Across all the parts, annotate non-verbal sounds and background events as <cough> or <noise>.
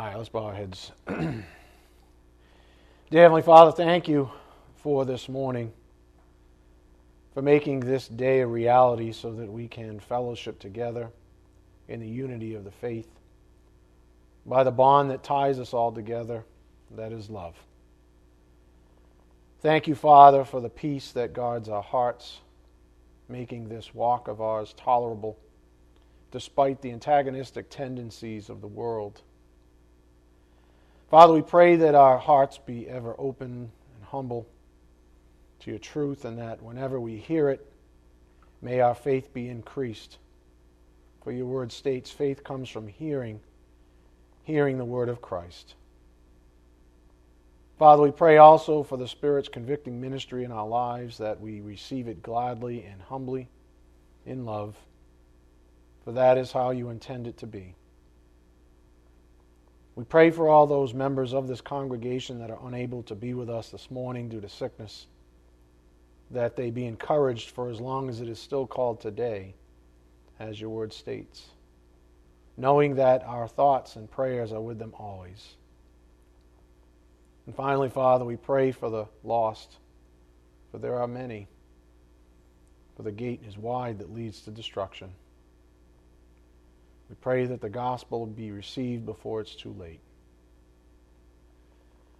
All right, let's bow our heads. <clears throat> Dear Heavenly Father, thank you for this morning, for making this day a reality so that we can fellowship together in the unity of the faith by the bond that ties us all together, that is love. Thank you, Father, for the peace that guards our hearts, making this walk of ours tolerable despite the antagonistic tendencies of the world Father, we pray that our hearts be ever open and humble to your truth, and that whenever we hear it, may our faith be increased. For your word states faith comes from hearing, hearing the word of Christ. Father, we pray also for the Spirit's convicting ministry in our lives, that we receive it gladly and humbly in love, for that is how you intend it to be. We pray for all those members of this congregation that are unable to be with us this morning due to sickness, that they be encouraged for as long as it is still called today, as your word states, knowing that our thoughts and prayers are with them always. And finally, Father, we pray for the lost, for there are many, for the gate is wide that leads to destruction. We pray that the gospel be received before it's too late.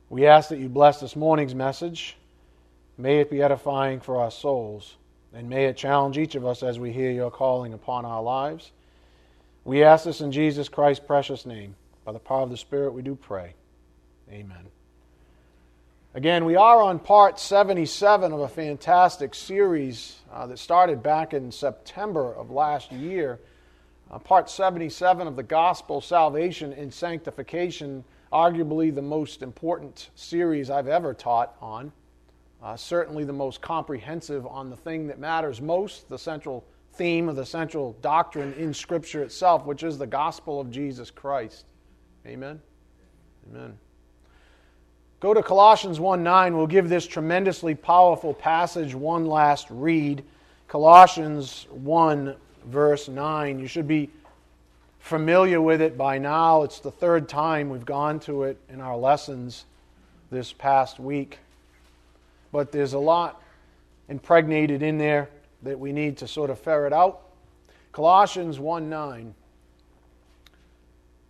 We ask that you bless this morning's message. May it be edifying for our souls, and may it challenge each of us as we hear your calling upon our lives. We ask this in Jesus Christ's precious name. By the power of the Spirit, we do pray. Amen. Again, we are on part 77 of a fantastic series uh, that started back in September of last year uh, part 77 of the Gospel, Salvation and Sanctification, arguably the most important series I've ever taught on. Uh, certainly the most comprehensive on the thing that matters most, the central theme of the central doctrine in Scripture itself, which is the gospel of Jesus Christ. Amen? Amen. Go to Colossians 1 9. We'll give this tremendously powerful passage one last read. Colossians 1 verse 9. You should be familiar with it by now. It's the third time we've gone to it in our lessons this past week. But there's a lot impregnated in there that we need to sort of ferret out. Colossians 1 9.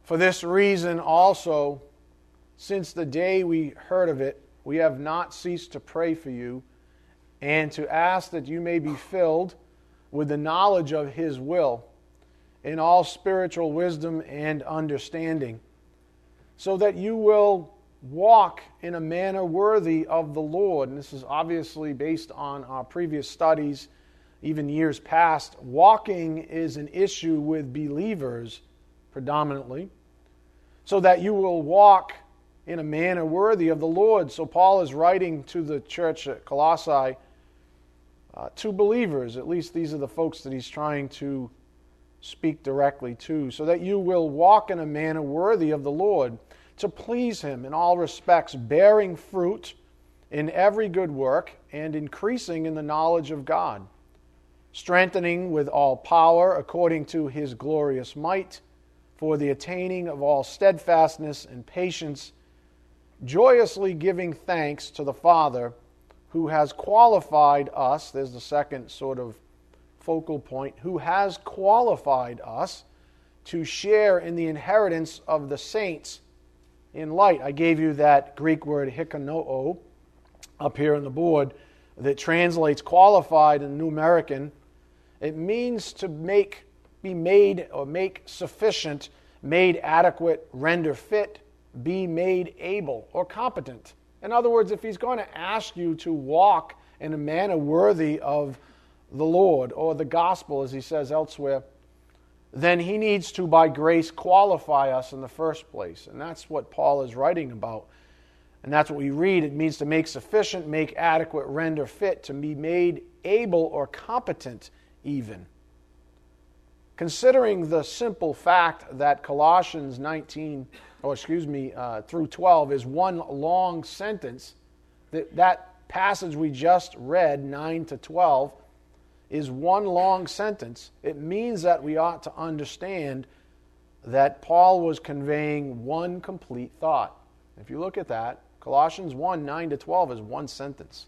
For this reason also, since the day we heard of it, we have not ceased to pray for you and to ask that you may be filled with the knowledge of His will in all spiritual wisdom and understanding, so that you will walk in a manner worthy of the Lord. And this is obviously based on our previous studies, even years past. Walking is an issue with believers predominantly, so that you will walk in a manner worthy of the Lord. So Paul is writing to the church at Colossae uh, to believers. At least these are the folks that he's trying to speak directly to, so that you will walk in a manner worthy of the Lord, to please him in all respects, bearing fruit in every good work and increasing in the knowledge of God, strengthening with all power according to his glorious might, for the attaining of all steadfastness and patience, joyously giving thanks to the Father who has qualified us, there's the second sort of focal point, who has qualified us to share in the inheritance of the saints in light. I gave you that Greek word hikanoo up here on the board that translates qualified in New American. It means to make, be made or make sufficient, made adequate, render fit, be made able or competent. In other words, if he's going to ask you to walk in a manner worthy of the Lord or the gospel, as he says elsewhere, then he needs to, by grace, qualify us in the first place. And that's what Paul is writing about. And that's what we read. It means to make sufficient, make adequate, render fit, to be made able or competent, even. Considering the simple fact that Colossians 19 or excuse me, uh, through 12 is one long sentence. That, that passage we just read, 9 to 12, is one long sentence. It means that we ought to understand that Paul was conveying one complete thought. If you look at that, Colossians 1 9 to 12 is one sentence.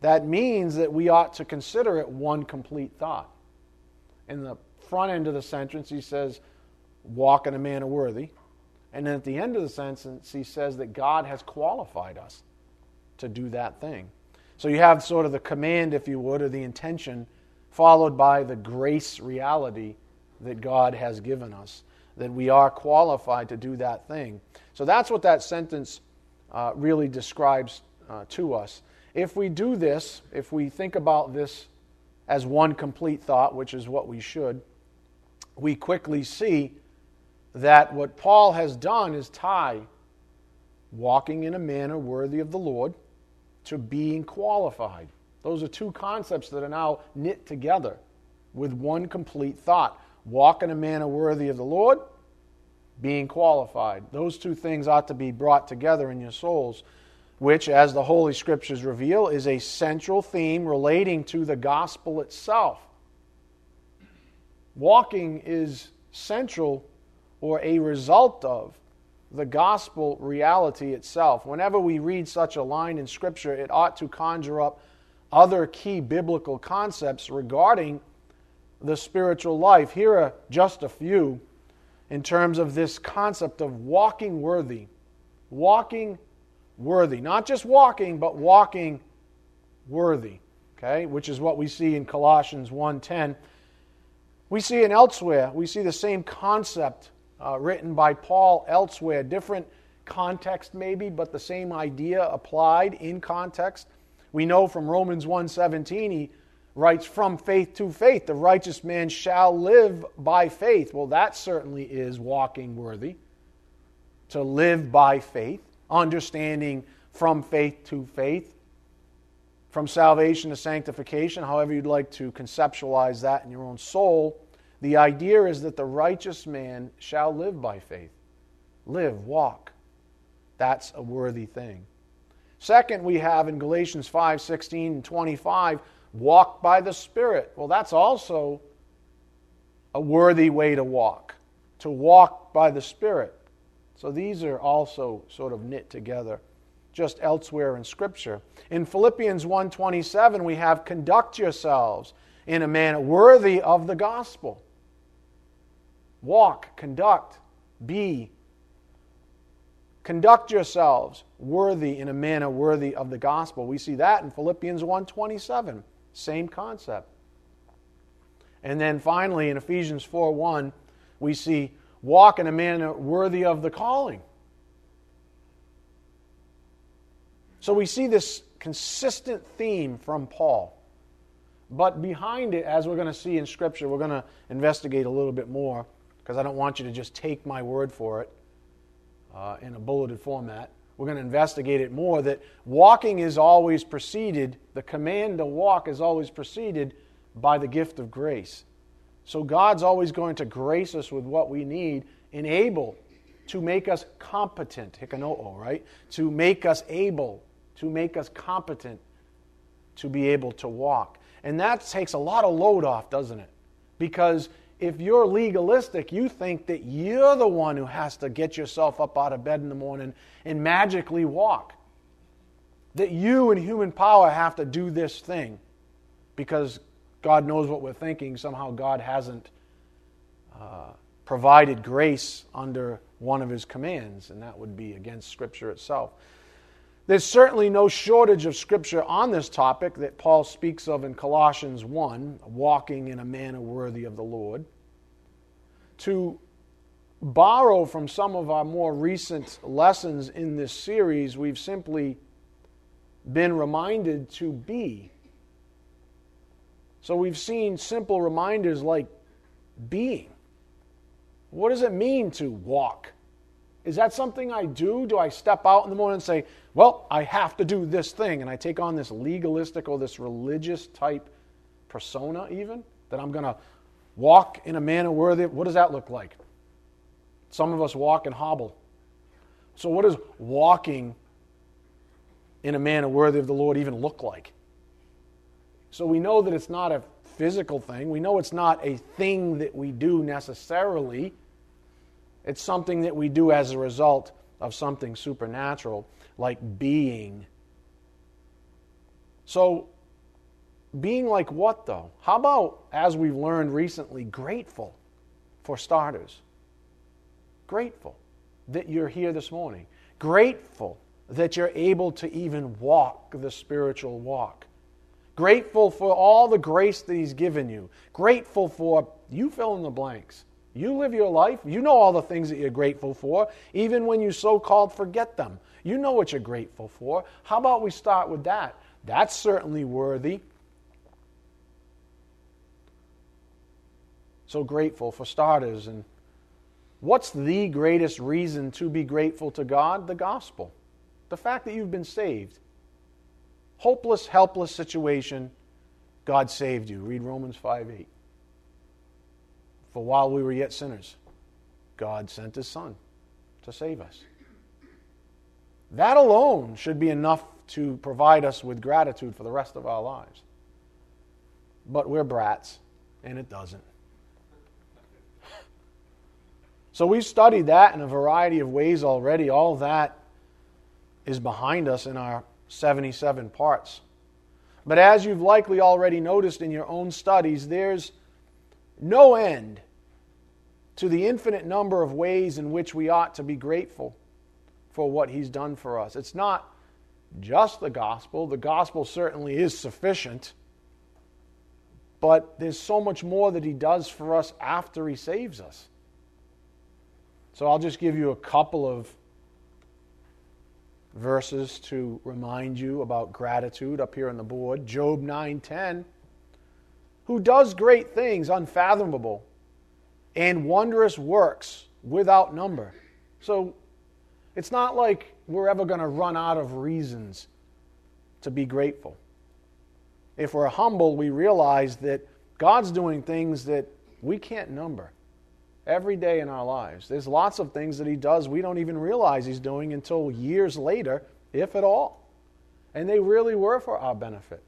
That means that we ought to consider it one complete thought. In the front end of the sentence, he says, Walk in a manner worthy. And then at the end of the sentence, he says that God has qualified us to do that thing. So you have sort of the command, if you would, or the intention, followed by the grace reality that God has given us, that we are qualified to do that thing. So that's what that sentence uh, really describes uh, to us. If we do this, if we think about this as one complete thought, which is what we should, we quickly see that what Paul has done is tie walking in a manner worthy of the Lord to being qualified. Those are two concepts that are now knit together with one complete thought. Walk in a manner worthy of the Lord, being qualified. Those two things ought to be brought together in your souls, which, as the Holy Scriptures reveal, is a central theme relating to the gospel itself. Walking is central or a result of the gospel reality itself. Whenever we read such a line in Scripture, it ought to conjure up other key biblical concepts regarding the spiritual life. Here are just a few in terms of this concept of walking worthy. Walking worthy. Not just walking, but walking worthy. Okay? Which is what we see in Colossians 1:10. We see it elsewhere. We see the same concept uh, written by Paul elsewhere, different context maybe, but the same idea applied in context. We know from Romans 1:17 he writes from faith to faith the righteous man shall live by faith. Well, that certainly is walking worthy. To live by faith, understanding from faith to faith, from salvation to sanctification, however you'd like to conceptualize that in your own soul. The idea is that the righteous man shall live by faith. Live, walk. That's a worthy thing. Second, we have in Galatians 5 16 and 25, walk by the Spirit. Well, that's also a worthy way to walk, to walk by the Spirit. So these are also sort of knit together just elsewhere in scripture. In Philippians 1:27 we have conduct yourselves in a manner worthy of the gospel walk, conduct, be. Conduct yourselves worthy in a manner worthy of the gospel. We see that in Philippians 1:27. Same concept. And then finally in Ephesians 4:1, we see walk in a manner worthy of the calling. So we see this consistent theme from Paul. But behind it, as we're going to see in Scripture, we're going to investigate a little bit more because I don't want you to just take my word for it uh, in a bulleted format. We're going to investigate it more that walking is always preceded, the command to walk is always preceded by the gift of grace. So God's always going to grace us with what we need, enable to make us competent, hikanoo, right? To make us able, to make us competent to be able to walk. And that takes a lot of load off, doesn't it? Because if you're legalistic, you think that you're the one who has to get yourself up out of bed in the morning and magically walk. That you and human power have to do this thing because God knows what we're thinking. Somehow God hasn't uh, provided grace under one of his commands, and that would be against Scripture itself. There's certainly no shortage of scripture on this topic that Paul speaks of in Colossians 1, walking in a manner worthy of the Lord. To borrow from some of our more recent lessons in this series, we've simply been reminded to be. So we've seen simple reminders like being. What does it mean to walk? Is that something I do? Do I step out in the morning and say, well, I have to do this thing, and I take on this legalistic or this religious type persona, even, that I'm going to walk in a manner worthy? What does that look like? Some of us walk and hobble. So, what does walking in a manner worthy of the Lord even look like? So, we know that it's not a physical thing. We know it's not a thing that we do necessarily It's something that we do as a result of something supernatural, like being. So, being like what though? How about, as we've learned recently, grateful for starters? Grateful that you're here this morning. Grateful that you're able to even walk the spiritual walk. Grateful for all the grace that He's given you. Grateful for you fill in the blanks. You live your life. You know all the things that you're grateful for, even when you so called forget them. You know what you're grateful for. How about we start with that? That's certainly worthy. So grateful for starters. And what's the greatest reason to be grateful to God? The gospel. The fact that you've been saved. Hopeless, helpless situation, God saved you. Read Romans 5 8. For while we were yet sinners, God sent his Son to save us. That alone should be enough to provide us with gratitude for the rest of our lives. But we're brats, and it doesn't. So we've studied that in a variety of ways already. All that is behind us in our 77 parts. But as you've likely already noticed in your own studies, there's no end to the infinite number of ways in which we ought to be grateful for what He's done for us. It's not just the gospel, the gospel certainly is sufficient, but there's so much more that He does for us after He saves us. So I'll just give you a couple of verses to remind you about gratitude up here on the board. Job 9:10 Who does great things unfathomable and wondrous works without number. So it's not like we're ever going to run out of reasons to be grateful. If we're humble, we realize that God's doing things that we can't number every day in our lives. There's lots of things that He does we don't even realize He's doing until years later, if at all. And they really were for our benefit.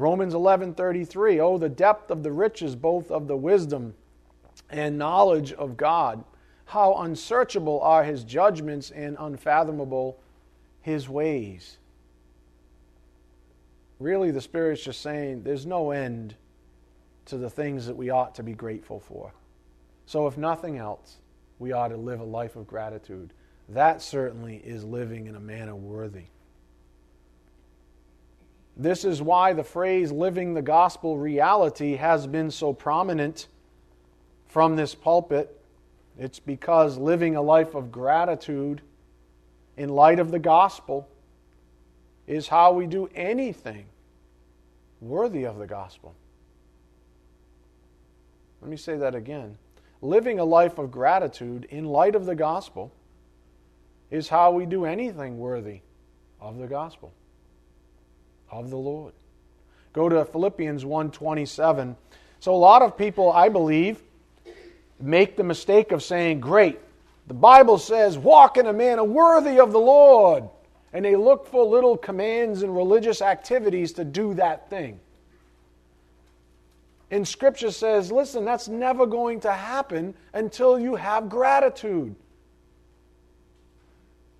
Romans 11:33 Oh the depth of the riches both of the wisdom and knowledge of God. How unsearchable are his judgments and unfathomable his ways. Really the spirit's just saying there's no end to the things that we ought to be grateful for. So if nothing else we ought to live a life of gratitude. That certainly is living in a manner worthy this is why the phrase living the gospel reality has been so prominent from this pulpit. It's because living a life of gratitude in light of the gospel is how we do anything worthy of the gospel. Let me say that again. Living a life of gratitude in light of the gospel is how we do anything worthy of the gospel of the Lord. Go to Philippians 1:27. So a lot of people, I believe, make the mistake of saying, "Great, the Bible says, walk in a manner worthy of the Lord." And they look for little commands and religious activities to do that thing. And Scripture says, listen, that's never going to happen until you have gratitude,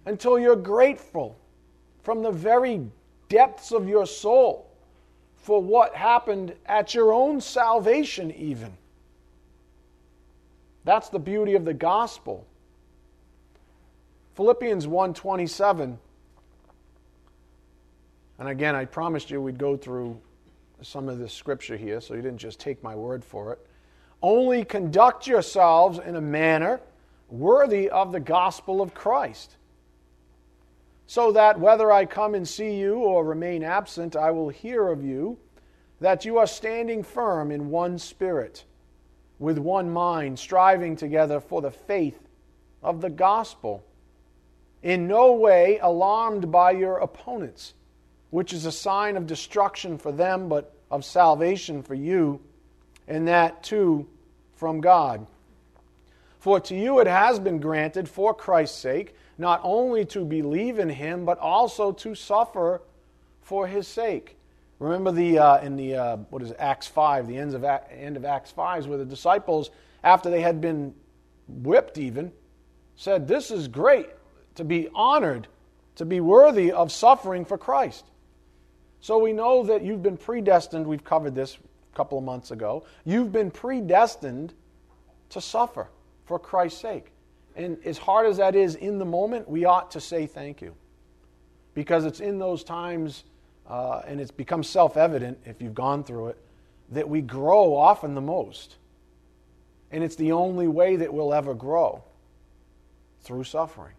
until you're grateful from the very depths of your soul for what happened at your own salvation, even. That's the beauty of the gospel. Philippians 1:27 And again, I promised you we'd go through some of this scripture here, so you didn't just take my word for it. Only conduct yourselves in a manner worthy of the gospel of Christ so that whether I come and see you or remain absent, I will hear of you, that you are standing firm in one spirit, with one mind, striving together for the faith of the gospel, in no way alarmed by your opponents, which is a sign of destruction for them, but of salvation for you, and that too from God. For to you it has been granted for Christ's sake not only to believe in him, but also to suffer for his sake. Remember the uh, in the uh, what is it, Acts five, the ends of end of Acts five, where the disciples, after they had been whipped even, said, This is great to be honored, to be worthy of suffering for Christ. So we know that you've been predestined. We've covered this a couple of months ago. You've been predestined to suffer for Christ's sake. And as hard as that is in the moment, we ought to say thank you. Because it's in those times, uh, and it's become self evident if you've gone through it, that we grow often the most. And it's the only way that we'll ever grow through suffering.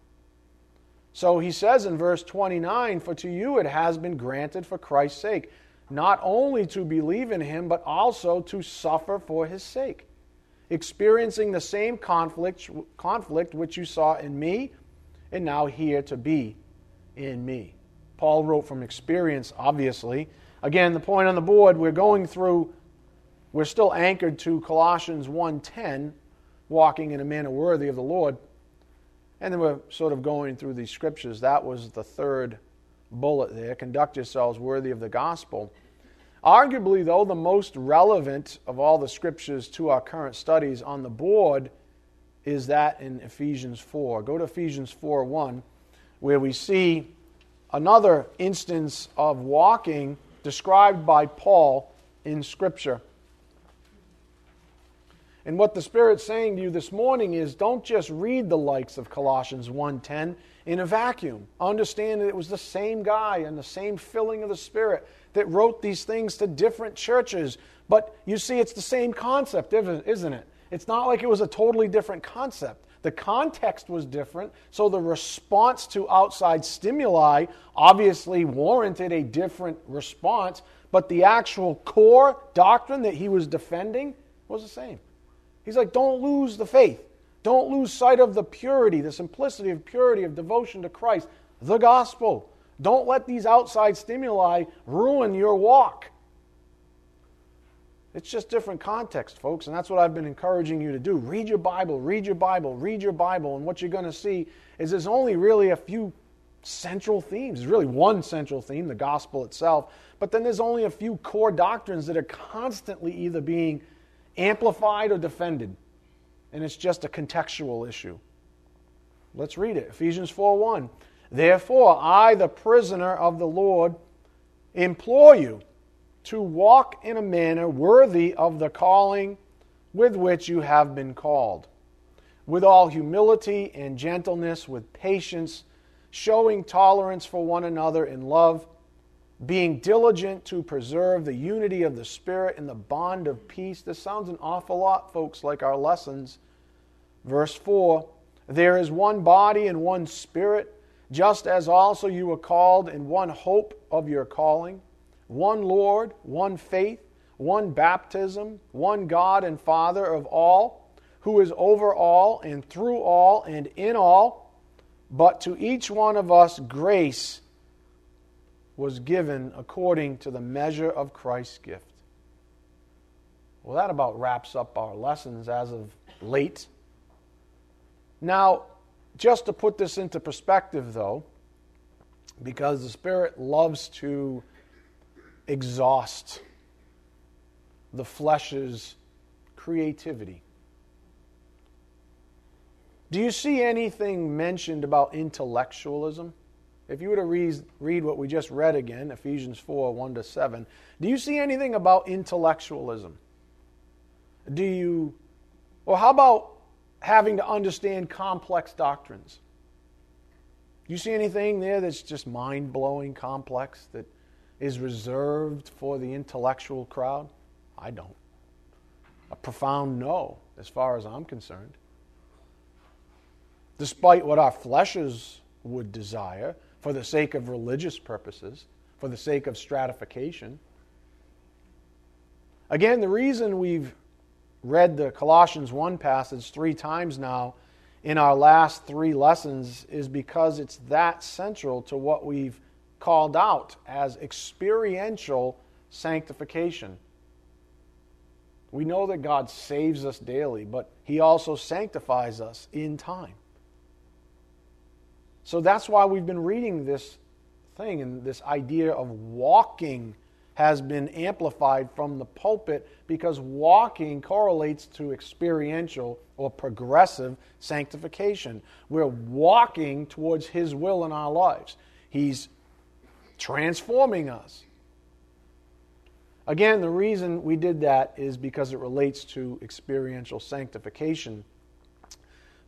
So he says in verse 29 For to you it has been granted for Christ's sake, not only to believe in him, but also to suffer for his sake, experiencing the same conflict, conflict which you saw in me, and now here to be in me. Paul wrote from experience, obviously. Again, the point on the board, we're going through, we're still anchored to Colossians 1.10, walking in a manner worthy of the Lord. And then we're sort of going through these scriptures. That was the third bullet there. Conduct yourselves worthy of the gospel. Arguably, though, the most relevant of all the scriptures to our current studies on the board is that in Ephesians 4. Go to Ephesians 4 1, where we see another instance of walking described by Paul in Scripture. And what the Spirit's saying to you this morning is don't just read the likes of Colossians 1:10 in a vacuum. Understand that it was the same guy and the same filling of the Spirit that wrote these things to different churches. But you see, it's the same concept, isn't it? It's not like it was a totally different concept. The context was different, so the response to outside stimuli obviously warranted a different response, but the actual core doctrine that he was defending was the same. He's like, don't lose the faith. Don't lose sight of the purity, the simplicity of purity, of devotion to Christ, the gospel. Don't let these outside stimuli ruin your walk. It's just different context, folks, and that's what I've been encouraging you to do. Read your Bible, read your Bible, read your Bible, and what you're going to see is there's only really a few central themes. There's really one central theme, the gospel itself, but then there's only a few core doctrines that are constantly either being amplified or defended. And it's just a contextual issue. Let's read it. Ephesians 4 1. Therefore, I, the prisoner of the Lord, implore you to walk in a manner worthy of the calling with which you have been called, with all humility and gentleness, with patience, showing tolerance for one another in love being diligent to preserve the unity of the Spirit in the bond of peace. This sounds an awful lot, folks, like our lessons. Verse 4 There is one body and one Spirit, just as also you were called in one hope of your calling, one Lord, one faith, one baptism, one God and Father of all, who is over all and through all and in all. But to each one of us grace was given according to the measure of Christ's gift. Well, that about wraps up our lessons as of late. Now, just to put this into perspective, though, because the Spirit loves to exhaust the flesh's creativity. Do you see anything mentioned about intellectualism? If you were to read, read what we just read again, Ephesians 4 1 to 7, do you see anything about intellectualism? Do you, or how about having to understand complex doctrines? Do you see anything there that's just mind blowing complex that is reserved for the intellectual crowd? I don't. A profound no, as far as I'm concerned. Despite what our fleshes would desire, for the sake of religious purposes, for the sake of stratification. Again, the reason we've read the Colossians 1 passage three times now in our last three lessons is because it's that central to what we've called out as experiential sanctification. We know that God saves us daily, but He also sanctifies us in time. So that's why we've been reading this thing and this idea of walking has been amplified from the pulpit because walking correlates to experiential or progressive sanctification. We're walking towards His will in our lives, He's transforming us. Again, the reason we did that is because it relates to experiential sanctification.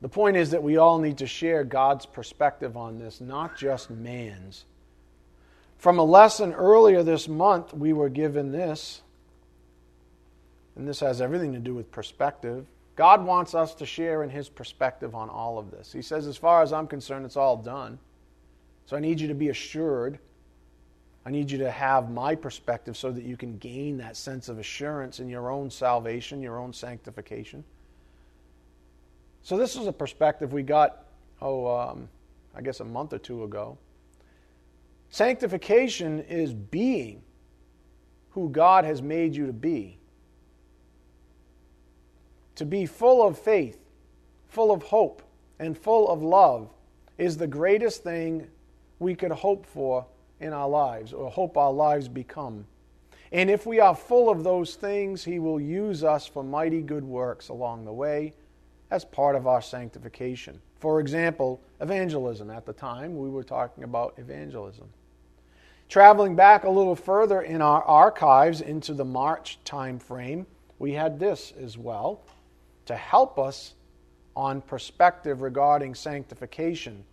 The point is that we all need to share God's perspective on this, not just man's. From a lesson earlier this month, we were given this, and this has everything to do with perspective. God wants us to share in His perspective on all of this. He says, as far as I'm concerned, it's all done. So I need you to be assured. I need you to have my perspective so that you can gain that sense of assurance in your own salvation, your own sanctification. So, this is a perspective we got, oh, um, I guess a month or two ago. Sanctification is being who God has made you to be. To be full of faith, full of hope, and full of love is the greatest thing we could hope for in our lives or hope our lives become. And if we are full of those things, He will use us for mighty good works along the way as part of our sanctification. For example, evangelism. At the time, we were talking about evangelism. Traveling back a little further in our archives into the March time frame, we had this as well to help us on perspective regarding sanctification.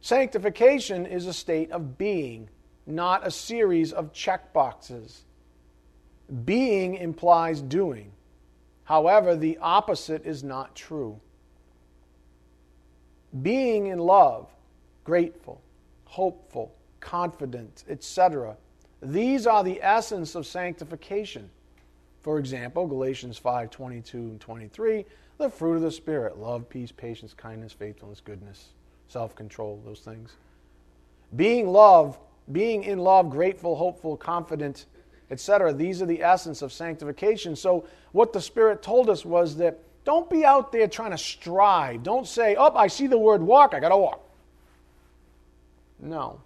Sanctification is a state of being, not a series of check boxes. Being implies doing. However, the opposite is not true. Being in love, grateful, hopeful, confident, etc. These are the essence of sanctification. For example, Galatians 5 22 and 23, the fruit of the Spirit love, peace, patience, kindness, faithfulness, goodness, self control, those things. Being love, being in love, grateful, hopeful, confident, etc. These are the essence of sanctification. So, what the Spirit told us was that don't be out there trying to strive. Don't say, oh, I see the word walk, I got to walk. No.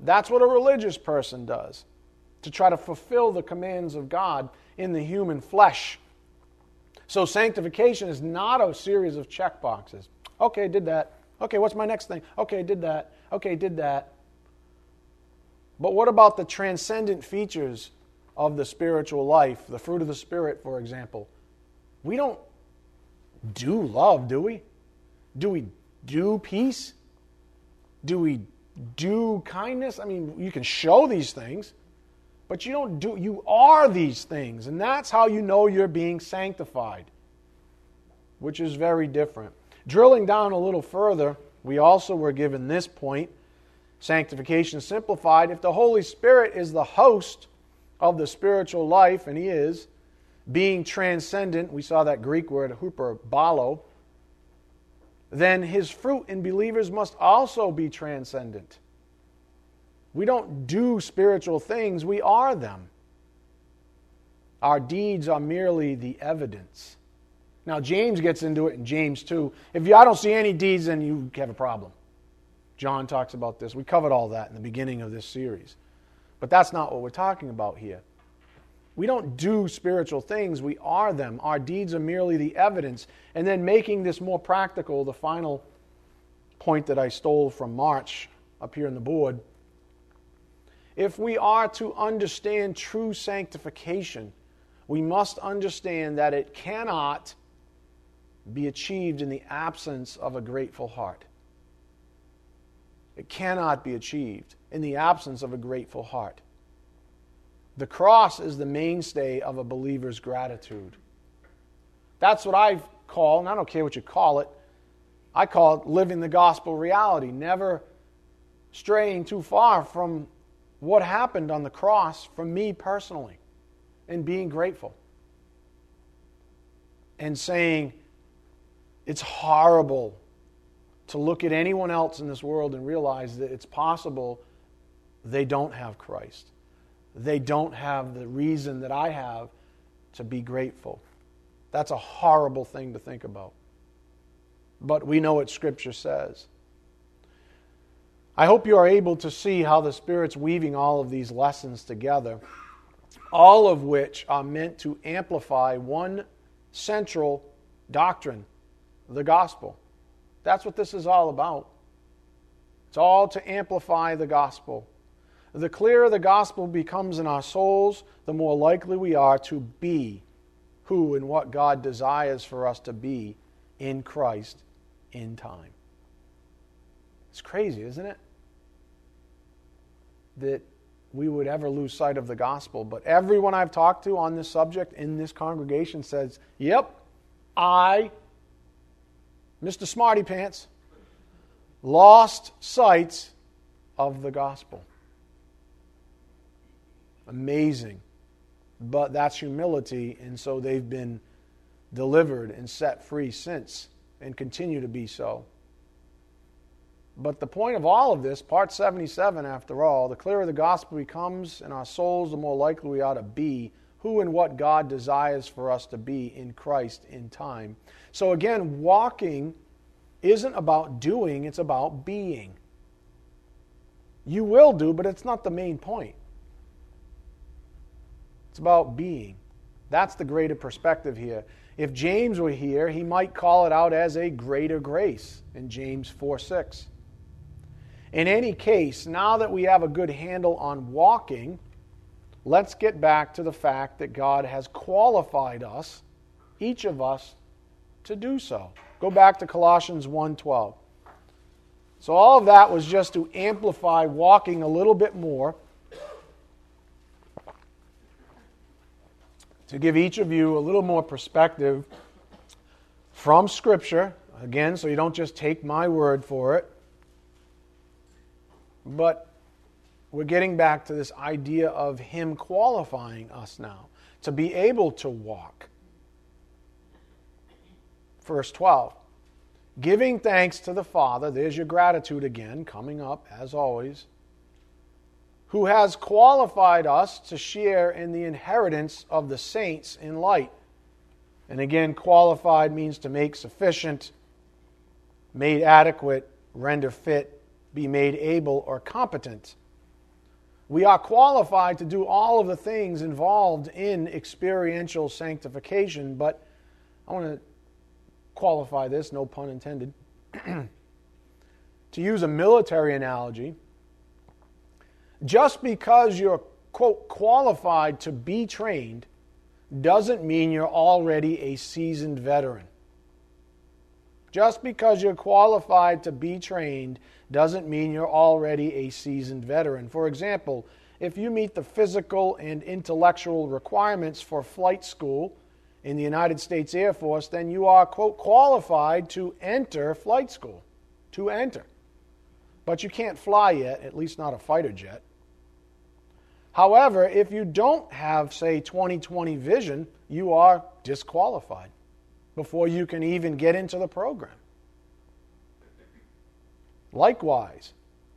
That's what a religious person does to try to fulfill the commands of God in the human flesh. So, sanctification is not a series of check boxes. Okay, did that. Okay, what's my next thing? Okay, did that. Okay, did that. But what about the transcendent features of the spiritual life, the fruit of the Spirit, for example? We don't do love, do we? Do we do peace? Do we do kindness? I mean, you can show these things, but you don't do, you are these things. And that's how you know you're being sanctified, which is very different. Drilling down a little further, we also were given this point sanctification simplified. If the Holy Spirit is the host of the spiritual life, and He is, being transcendent, we saw that Greek word, "hooper balo, then His fruit in believers must also be transcendent. We don't do spiritual things, we are them. Our deeds are merely the evidence. Now, James gets into it in James 2. If I don't see any deeds, then you have a problem. John talks about this. We covered all that in the beginning of this series. But that's not what we're talking about here. We don't do spiritual things, we are them. Our deeds are merely the evidence. And then making this more practical, the final point that I stole from March up here on the board. If we are to understand true sanctification, we must understand that it cannot be achieved in the absence of a grateful heart. It cannot be achieved in the absence of a grateful heart. The cross is the mainstay of a believer's gratitude. That's what I call, and I don't care what you call it, I call it living the gospel reality, never straying too far from what happened on the cross for me personally, and being grateful. And saying, it's horrible to look at anyone else in this world and realize that it's possible they don't have Christ. They don't have the reason that I have to be grateful. That's a horrible thing to think about. But we know what Scripture says. I hope you are able to see how the Spirit's weaving all of these lessons together, all of which are meant to amplify one central doctrine the gospel. That's what this is all about. It's all to amplify the gospel. The clearer the gospel becomes in our souls, the more likely we are to be who and what God desires for us to be in Christ in time. It's crazy, isn't it? That we would ever lose sight of the gospel. But everyone I've talked to on this subject in this congregation says, Yep, I, Mr. Smarty Pants, lost sight of the gospel. Amazing. But that's humility, and so they've been delivered and set free since and continue to be so. But the point of all of this, part 77 after all, the clearer the gospel becomes in our souls, the more likely we ought to be who and what God desires for us to be in Christ in time. So again, walking isn't about doing, it's about being. You will do, but it's not the main point. It's about being. That's the greater perspective here. If James were here, he might call it out as a greater grace in James 4 6. In any case, now that we have a good handle on walking, let's get back to the fact that God has qualified us, each of us, to do so. Go back to Colossians 1:12. So all of that was just to amplify walking a little bit more to give each of you a little more perspective from Scripture, again, so you don't just take my word for it. But we're getting back to this idea of Him qualifying us now to be able to walk. Verse 12 Giving thanks to the Father, there's your gratitude again, coming up as always who has qualified us to share in the inheritance of the saints in light. And again, qualified means to make sufficient, made adequate, render fit, be made able, or competent. We are qualified to do all of the things involved in experiential sanctification, but I want to qualify this, no pun intended. <clears throat> to use a military analogy, just because you're, quote, qualified to be trained doesn't mean you're already a seasoned veteran. Just because you're qualified to be trained doesn't mean you're already a seasoned veteran. For example, if you meet the physical and intellectual requirements for flight school in the United States Air Force, then you are, quote, qualified to enter flight school. To enter. But you can't fly yet, at least not a fighter jet. However, if you don't have, say, 2020 vision, you are disqualified before you can even get into the program. Likewise,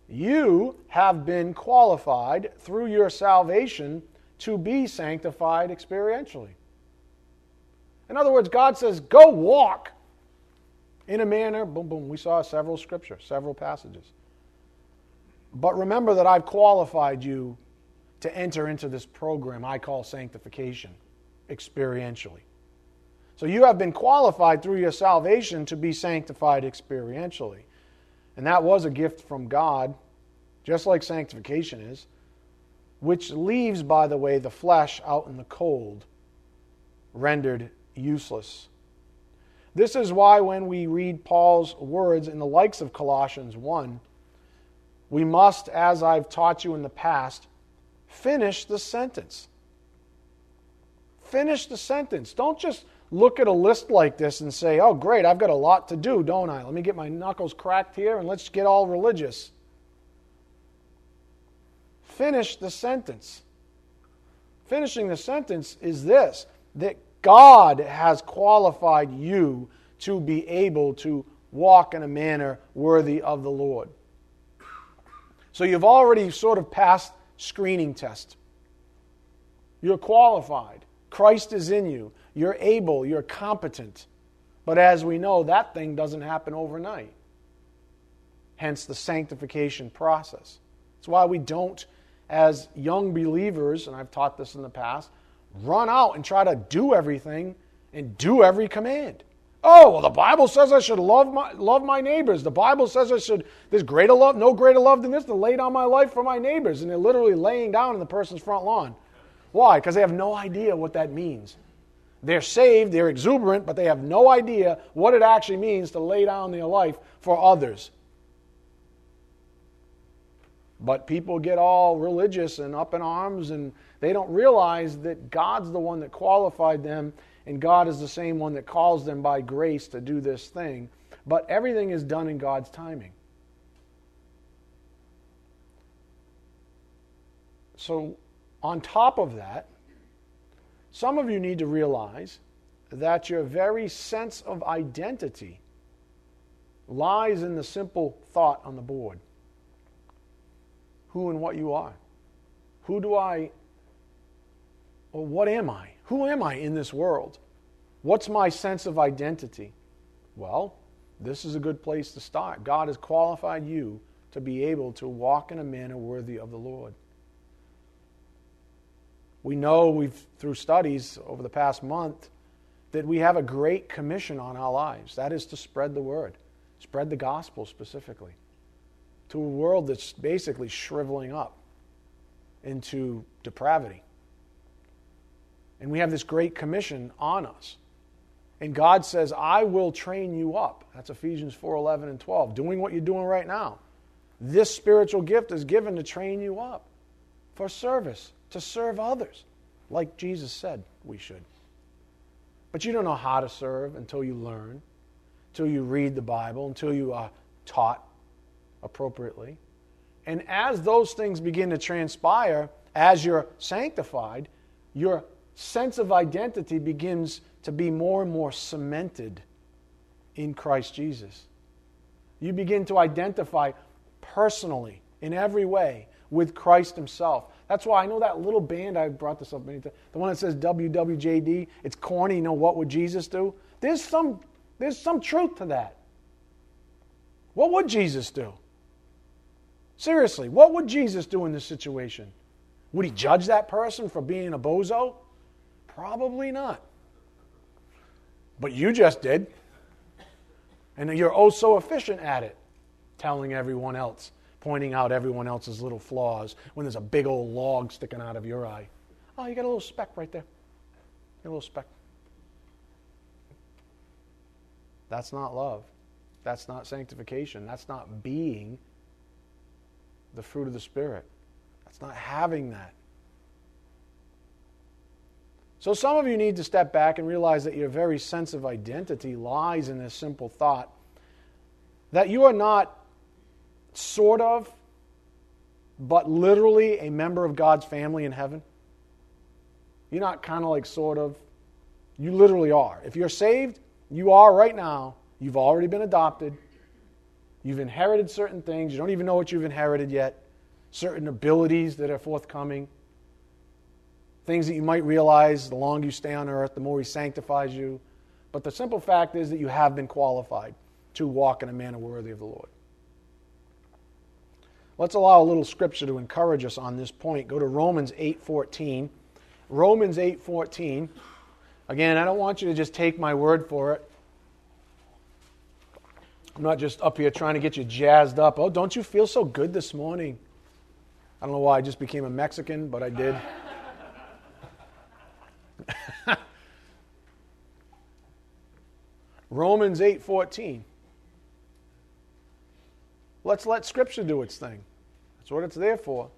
you have been qualified through your salvation to be sanctified experientially. In other words, God says, go walk in a manner, boom, boom. We saw several scriptures, several passages. But remember that I've qualified you to enter into this program I call sanctification experientially. So you have been qualified through your salvation to be sanctified experientially. And that was a gift from God, just like sanctification is, which leaves, by the way, the flesh out in the cold, rendered useless. This is why when we read Paul's words in the likes of Colossians 1, we must, as I've taught you in the past, Finish the sentence. Finish the sentence. Don't just look at a list like this and say, oh, great, I've got a lot to do, don't I? Let me get my knuckles cracked here and let's get all religious. Finish the sentence. Finishing the sentence is this that God has qualified you to be able to walk in a manner worthy of the Lord. So you've already sort of passed screening test. You're qualified. Christ is in you. You're able. You're competent. But as we know, that thing doesn't happen overnight. hence the sanctification process. That's why we don't, as young believers, and I've taught this in the past, run out and try to do everything and do every command. Oh, well, the Bible says I should love my, love my neighbors. The Bible says I should, there's greater love, no greater love than this to lay down my life for my neighbors. And they're literally laying down in the person's front lawn. Why? Because they have no idea what that means. They're saved, they're exuberant, but they have no idea what it actually means to lay down their life for others. But people get all religious and up in arms, and they don't realize that God's the one that qualified them, and God is the same one that calls them by grace to do this thing. But everything is done in God's timing. So, on top of that, some of you need to realize that your very sense of identity lies in the simple thought on the board who and what you are. Who do I, or what am I? Who am I in this world? What's my sense of identity? Well, this is a good place to start. God has qualified you to be able to walk in a manner worthy of the Lord. We know we've through studies over the past month that we have a great commission on our lives. That is to spread the word, spread the gospel specifically to a world that's basically shriveling up into depravity. And we have this great commission on us. And God says, I will train you up. That's Ephesians 4 11 and 12. Doing what you're doing right now. This spiritual gift is given to train you up for service, to serve others, like Jesus said we should. But you don't know how to serve until you learn, until you read the Bible, until you are taught appropriately. And as those things begin to transpire, as you're sanctified, your sense of identity begins to be more and more cemented in Christ Jesus. You begin to identify personally, in every way, with Christ Himself. That's why I know that little band, I brought this up many times, the one that says WWJD, it's corny, you know, what would Jesus do? There's some, there's some truth to that. What would Jesus do? Seriously, what would Jesus do in this situation? Would he judge that person for being a bozo? Probably not. But you just did. And you're oh so efficient at it, telling everyone else, pointing out everyone else's little flaws when there's a big old log sticking out of your eye. Oh, you got a little speck right there. A little speck. That's not love. That's not sanctification. That's not being the fruit of the Spirit. That's not having that. So, some of you need to step back and realize that your very sense of identity lies in this simple thought that you are not sort of, but literally a member of God's family in heaven. You're not kind of like sort of. You literally are. If you're saved, you are right now. You've already been adopted. You've inherited certain things. You don't even know what you've inherited yet. Certain abilities that are forthcoming. Things that you might realize the longer you stay on earth, the more He sanctifies you. But the simple fact is that you have been qualified to walk in a manner worthy of the Lord. Let's allow a little scripture to encourage us on this point. Go to Romans 8:14. Romans 8:14. Again, I don't want you to just take my word for it. I'm not just up here trying to get you jazzed up. Oh, don't you feel so good this morning? I don't know why I just became a Mexican, but I did. <laughs> Romans 8:14. Let's let scripture do its thing. That's what it's there for.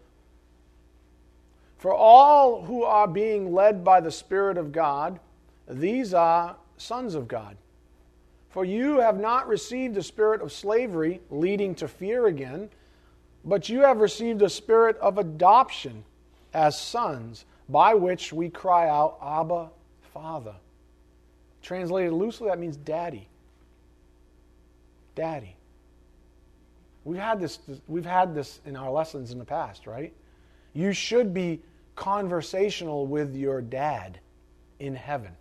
For all who are being led by the Spirit of God, these are sons of God. For you have not received a spirit of slavery leading to fear again, but you have received a spirit of adoption as sons, by which we cry out, Abba, Father. Translated loosely, that means daddy. Daddy. We've had this, we've had this in our lessons in the past, right? You should be conversational with your dad in heaven.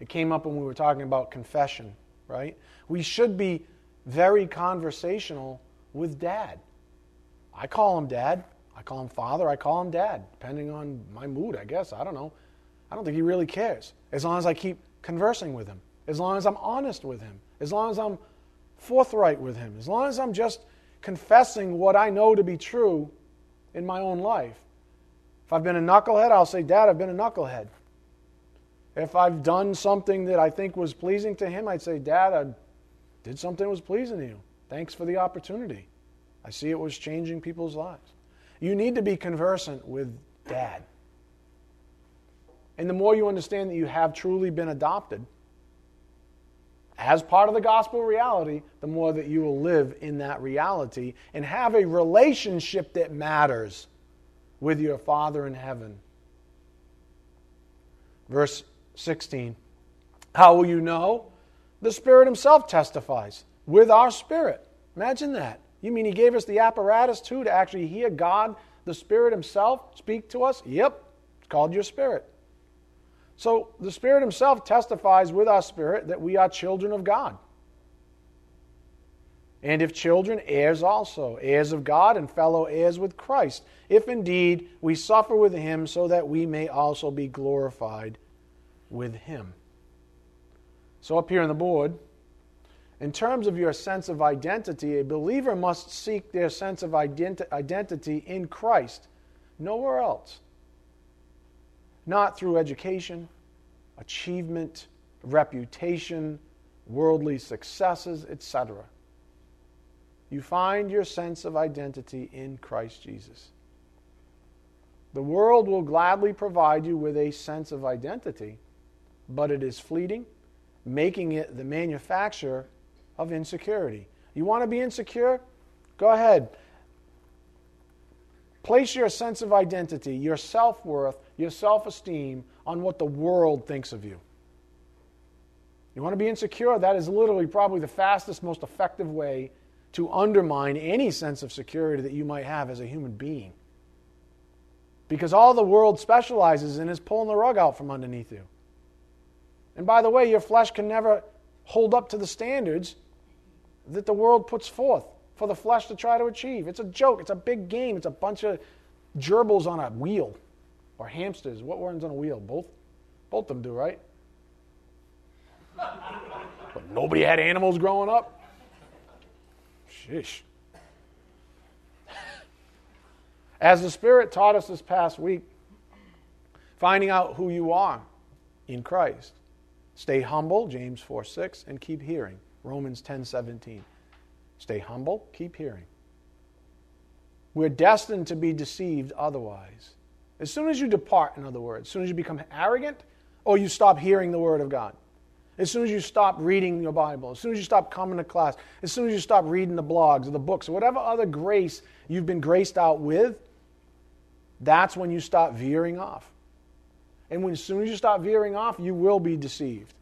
It came up when we were talking about confession, right? We should be very conversational with dad. I call him dad. I call him father. I call him dad, depending on my mood, I guess. I don't know. I don't think he really cares. As long as I keep conversing with him, as long as I'm honest with him, as long as I'm forthright with him, as long as I'm just confessing what I know to be true in my own life. If I've been a knucklehead, I'll say, Dad, I've been a knucklehead. If I've done something that I think was pleasing to him, I'd say, Dad, I did something that was pleasing to you. Thanks for the opportunity. I see it was changing people's lives. You need to be conversant with Dad. And the more you understand that you have truly been adopted as part of the gospel reality, the more that you will live in that reality and have a relationship that matters with your Father in heaven. Verse 16 How will you know? The Spirit Himself testifies with our spirit. Imagine that. You mean He gave us the apparatus too to actually hear God, the Spirit Himself, speak to us? Yep, it's called your spirit. So the Spirit Himself testifies with our spirit that we are children of God. And if children, heirs also, heirs of God and fellow heirs with Christ, if indeed we suffer with Him, so that we may also be glorified with Him. So, up here on the board, in terms of your sense of identity, a believer must seek their sense of identi- identity in Christ, nowhere else. Not through education, achievement, reputation, worldly successes, etc. You find your sense of identity in Christ Jesus. The world will gladly provide you with a sense of identity but it is fleeting, making it the manufacturer of insecurity. You want to be insecure? Go ahead. Place your sense of identity, your self worth, your self esteem on what the world thinks of you. You want to be insecure? That is literally probably the fastest, most effective way to undermine any sense of security that you might have as a human being. Because all the world specializes in is pulling the rug out from underneath you. And by the way, your flesh can never hold up to the standards that the world puts forth for the flesh to try to achieve. It's a joke. It's a big game. It's a bunch of gerbils on a wheel or hamsters. What runs on a wheel? Both? Both of them do, right? but nobody had animals growing up? Shish. As the Spirit taught us this past week, finding out who you are in Christ Stay humble, James 4 6, and keep hearing, Romans 10 17. Stay humble, keep hearing. We're destined to be deceived otherwise. As soon as you depart, in other words, as soon as you become arrogant, or you stop hearing the Word of God, as soon as you stop reading your Bible, as soon as you stop coming to class, as soon as you stop reading the blogs or the books or whatever other grace you've been graced out with, that's when you stop veering off. And when, as soon as you stop veering off, you will be deceived.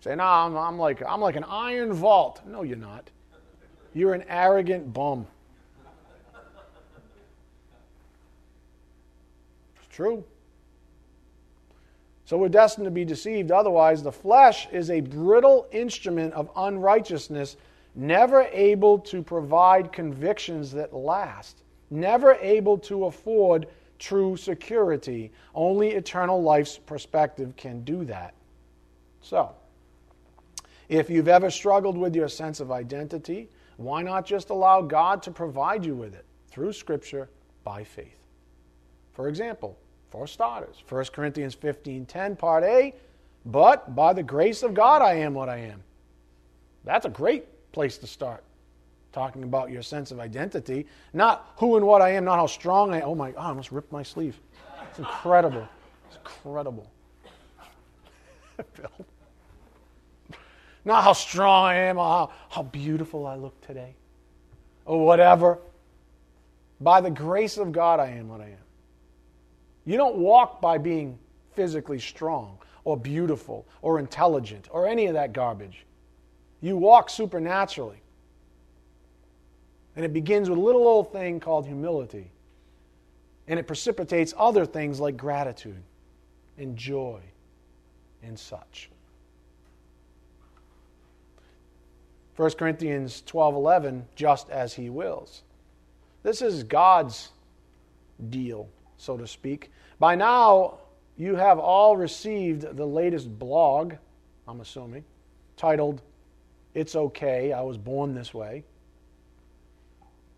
Say, no, I'm, I'm, like, I'm like an iron vault. No, you're not. You're an arrogant bum. It's true. So we're destined to be deceived. Otherwise, the flesh is a brittle instrument of unrighteousness, never able to provide convictions that last, never able to afford true security. Only eternal life's perspective can do that. So, if you've ever struggled with your sense of identity, why not just allow God to provide you with it through Scripture by faith? For example, for starters, 1 Corinthians 15:10 part A, but by the grace of God I am what I am. That's a great place to start talking about your sense of identity, not who and what I am, not how strong I am. Oh my, oh, I almost ripped my sleeve. It's incredible. It's incredible. <laughs> Bill. Not how strong I am, or how, how beautiful I look today, or whatever. By the grace of God, I am what I am. You don't walk by being physically strong, or beautiful, or intelligent, or any of that garbage. You walk supernaturally. And it begins with a little old thing called humility. And it precipitates other things like gratitude and joy and such. 1 Corinthians 12:11 just as he wills. This is God's deal, so to speak. By now, you have all received the latest blog, I'm assuming, titled It's Okay, I Was Born This Way.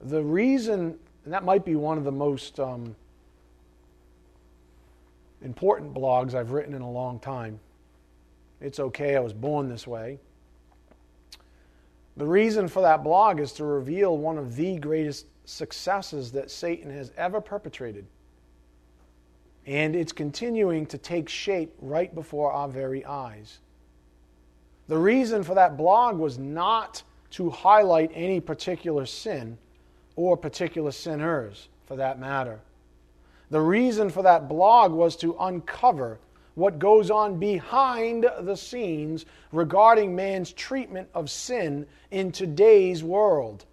The reason, and that might be one of the most um, important blogs I've written in a long time. It's okay, I was born this way. The reason for that blog is to reveal one of the greatest successes that Satan has ever perpetrated. And it's continuing to take shape right before our very eyes. The reason for that blog was not to highlight any particular sin or particular sinners, for that matter. The reason for that blog was to uncover what goes on behind the scenes regarding man's treatment of sin in today's world.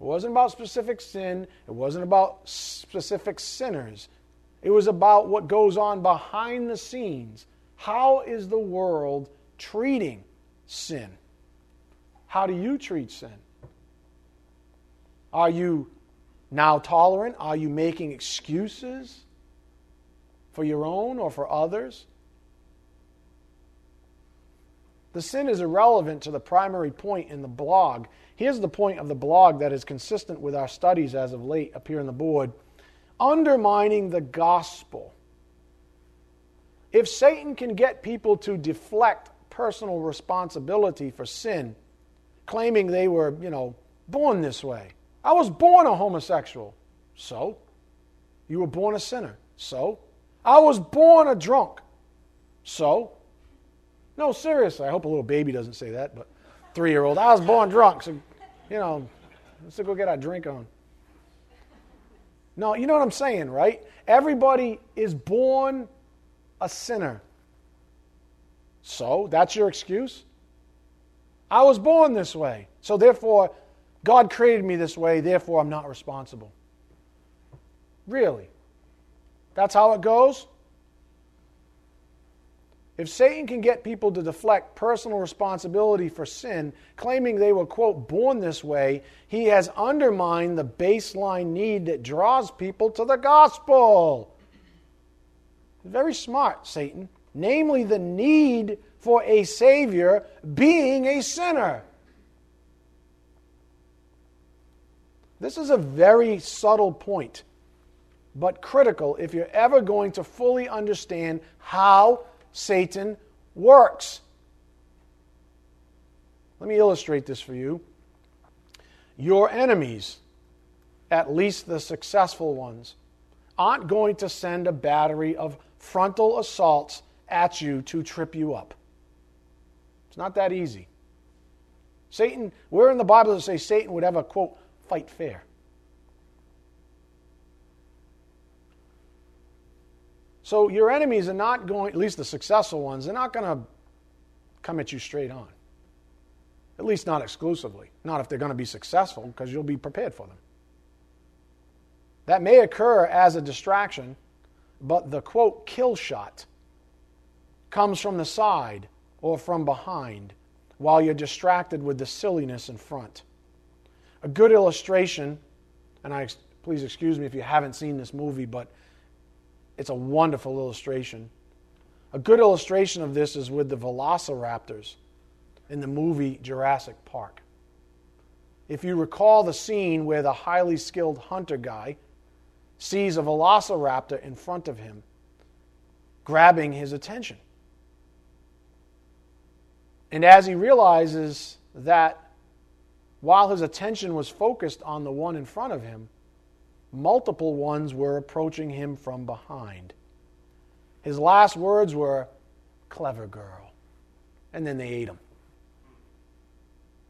It wasn't about specific sin, it wasn't about specific sinners. It was about what goes on behind the scenes. How is the world treating sin? How do you treat sin? Are you now tolerant? Are you making excuses? For your own or for others? The sin is irrelevant to the primary point in the blog. Here's the point of the blog that is consistent with our studies as of late up here on the board undermining the gospel. If Satan can get people to deflect personal responsibility for sin, claiming they were, you know, born this way. I was born a homosexual. So? You were born a sinner. So? I was born a drunk. So? No, seriously. I hope a little baby doesn't say that, but three year old. I was born drunk. So, you know, let's go get our drink on. No, you know what I'm saying, right? Everybody is born a sinner. So, that's your excuse? I was born this way. So, therefore, God created me this way. Therefore, I'm not responsible. Really? That's how it goes. If Satan can get people to deflect personal responsibility for sin, claiming they were, quote, born this way, he has undermined the baseline need that draws people to the gospel. Very smart, Satan. Namely, the need for a Savior being a sinner. This is a very subtle point but critical if you're ever going to fully understand how Satan works. Let me illustrate this for you. Your enemies, at least the successful ones, aren't going to send a battery of frontal assaults at you to trip you up. It's not that easy. Satan, where in the Bible does it say Satan would ever, quote, fight fair? So your enemies are not going, at least the successful ones, they're not going to come at you straight on. At least not exclusively. Not if they're going to be successful, because you'll be prepared for them. That may occur as a distraction, but the quote kill shot comes from the side or from behind while you're distracted with the silliness in front. A good illustration, and I please excuse me if you haven't seen this movie, but it's a wonderful illustration. A good illustration of this is with the velociraptors in the movie Jurassic Park. If you recall the scene where the highly skilled hunter guy sees a velociraptor in front of him, grabbing his attention. And as he realizes that while his attention was focused on the one in front of him, multiple ones were approaching him from behind. His last words were, clever girl. And then they ate him.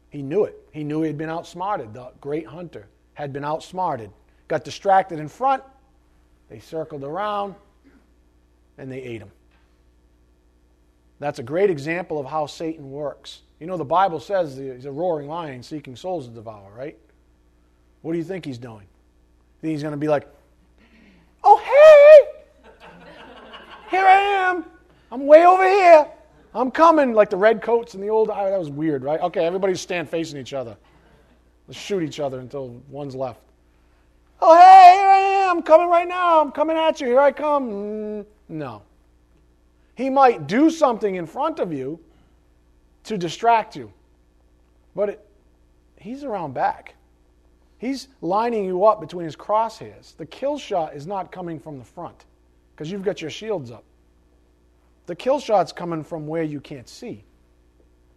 He knew it. He knew he had been outsmarted. The great hunter had been outsmarted. Got distracted in front. They circled around and they ate him. That's a great example of how Satan works. You know, the Bible says he's a roaring lion seeking souls to devour, right? What do you think he's doing? Then he's going to be like, oh, hey, here I am. I'm way over here. I'm coming, like the red coats and the old. Oh, that was weird, right? Okay, everybody stand facing each other. Let's shoot each other until one's left. Oh, hey, here I am. I'm coming right now. I'm coming at you. Here I come. Mm, no. He might do something in front of you to distract you, but it, he's around back. He's lining you up between his crosshairs. The kill shot is not coming from the front because you've got your shields up. The kill shot's coming from where you can't see.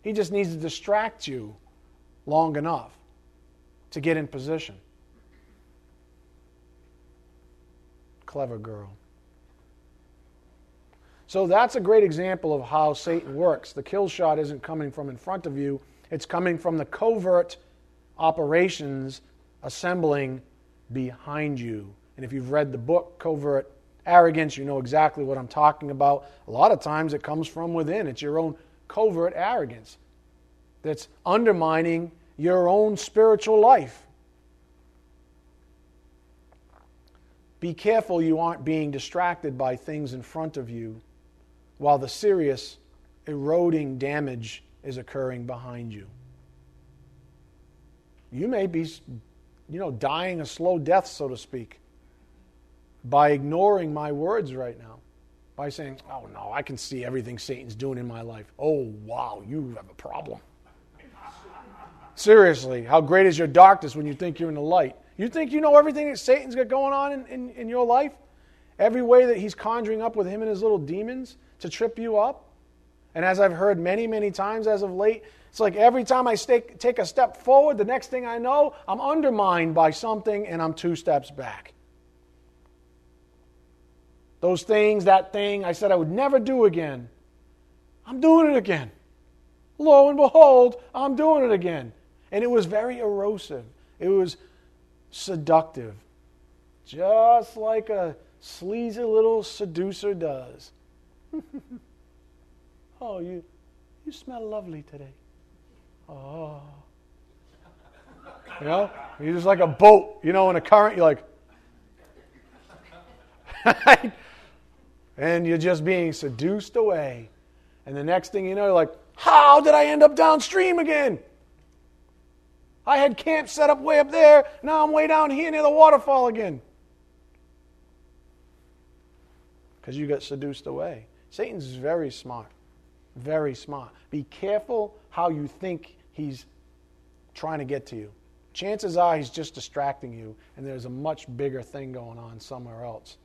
He just needs to distract you long enough to get in position. Clever girl. So that's a great example of how Satan works. The kill shot isn't coming from in front of you, it's coming from the covert operations assembling behind you. And if you've read the book Covert arrogance, you know exactly what I'm talking about. A lot of times it comes from within, it's your own covert arrogance that's undermining your own spiritual life. Be careful you aren't being distracted by things in front of you while the serious eroding damage is occurring behind you. You may be, you know, dying a slow death, so to speak by ignoring my words right now, by saying, oh no, I can see everything Satan's doing in my life. Oh, wow, you have a problem. Seriously, how great is your darkness when you think you're in the light? You think you know everything that Satan's got going on in, in, in your life? Every way that he's conjuring up with him and his little demons to trip you up? And as I've heard many, many times as of late, it's like every time I take, take a step forward, the next thing I know, I'm undermined by something and I'm two steps back. Those things, that thing I said I would never do again, I'm doing it again. Lo and behold, I'm doing it again. And it was very erosive, it was seductive, just like a sleazy little seducer does. <laughs> oh, you, you smell lovely today. Oh. You know, you're just like a boat, you know, in a current, you're like, <laughs> and you're just being seduced away. And the next thing you know, you're like, how did I end up downstream again? I had camp set up way up there. Now I'm way down here near the waterfall again. Because you got seduced away. Satan's very smart. Very smart. Be careful how you think he's trying to get to you. Chances are he's just distracting you, and there's a much bigger thing going on somewhere else.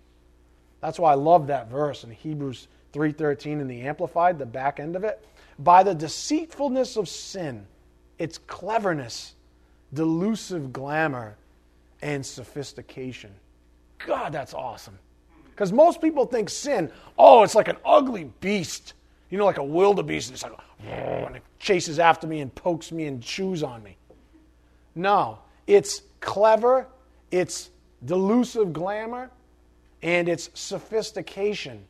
That's why I love that verse in Hebrews 3:13 in the amplified, the back end of it. By the deceitfulness of sin, its cleverness, delusive glamour, and sophistication. God, that's awesome. Because most people think sin, oh, it's like an ugly beast. You know, like a wildebeest. It's like, and it chases after me and pokes me and chews on me. No, it's clever, it's delusive glamour, and its sophistication.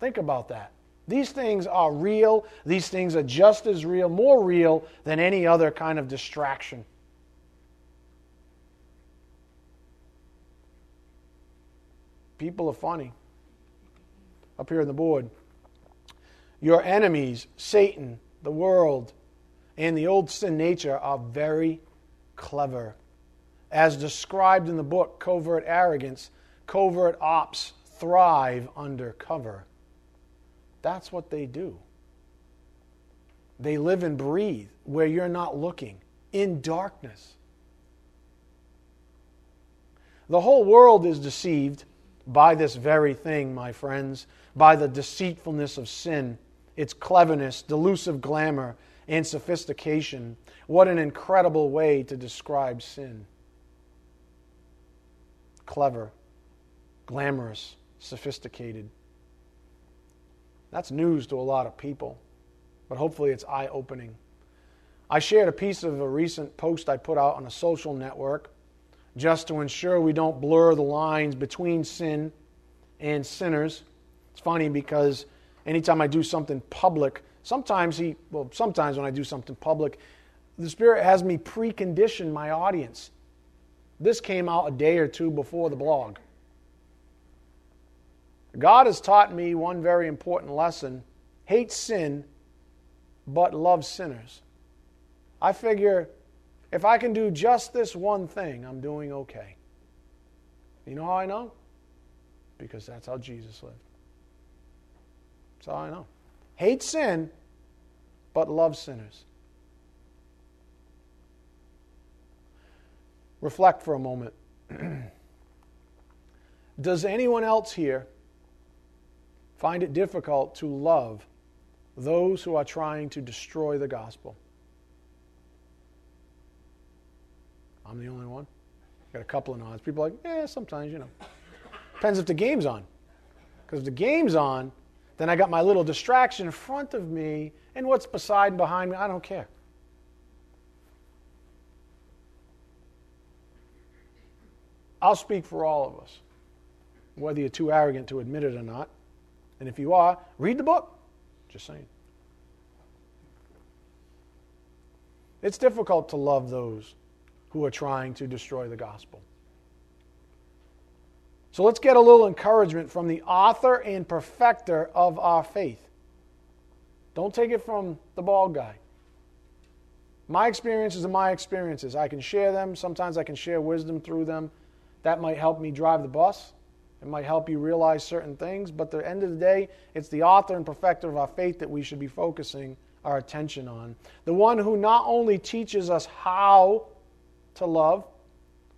Think about that. These things are real. These things are just as real, more real than any other kind of distraction. People are funny. Up here on the board. Your enemies, Satan, the world, and the old sin nature, are very clever. As described in the book Covert Arrogance, covert ops thrive under cover. That's what they do. They live and breathe where you're not looking, in darkness. The whole world is deceived by this very thing, my friends, by the deceitfulness of sin, its cleverness, delusive glamour, and sophistication. What an incredible way to describe sin. Clever glamorous, sophisticated. That's news to a lot of people, but hopefully it's eye opening. I shared a piece of a recent post I put out on a social network just to ensure we don't blur the lines between sin and sinners. It's funny because anytime I do something public, sometimes he, well, sometimes when I do something public, the Spirit has me precondition my audience. This came out a day or two before the blog. God has taught me one very important lesson hate sin but love sinners. I figure if I can do just this one thing, I'm doing okay. You know how I know? Because that's how Jesus lived. That's how I know. Hate sin, but love sinners. Reflect for a moment. <clears throat> Does anyone else here find it difficult to love those who are trying to destroy the gospel? I'm the only one. Got a couple of nods. People are like, yeah, sometimes, you know. Depends if the game's on. Because if the game's on, then I got my little distraction in front of me, and what's beside and behind me, I don't care. I'll speak for all of us, whether you're too arrogant to admit it or not. And if you are, read the book. Just saying. It's difficult to love those who are trying to destroy the gospel. So let's get a little encouragement from the author and perfecter of our faith. Don't take it from the bald guy. My experiences are my experiences. I can share them. Sometimes I can share wisdom through them. That might help me drive the bus. It might help you realize certain things. But at the end of the day, it's the author and perfecter of our faith that we should be focusing our attention on. The one who not only teaches us how to love,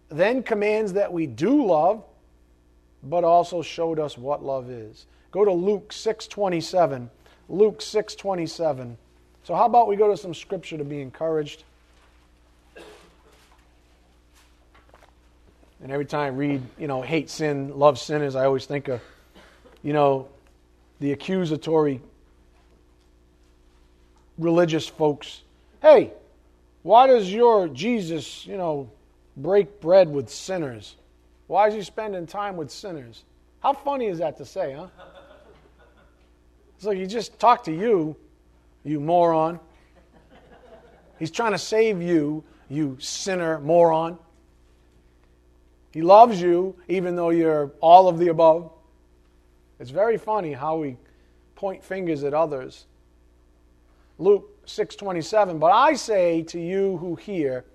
then commands that we do love, but also showed us what love is. Go to Luke 6:27. Luke 6:27. So how about we go to some scripture to be encouraged? And every time I read, you know, hate sin, love sinners, I always think of, you know, the accusatory religious folks. Hey, why does your Jesus, you know, break bread with sinners? Why is he spending time with sinners? How funny is that to say, huh? It's like he just talked to you, you moron. He's trying to save you, you sinner moron. He loves you even though you're all of the above. It's very funny how we point fingers at others. Luke 6:27, but I say to you who hear,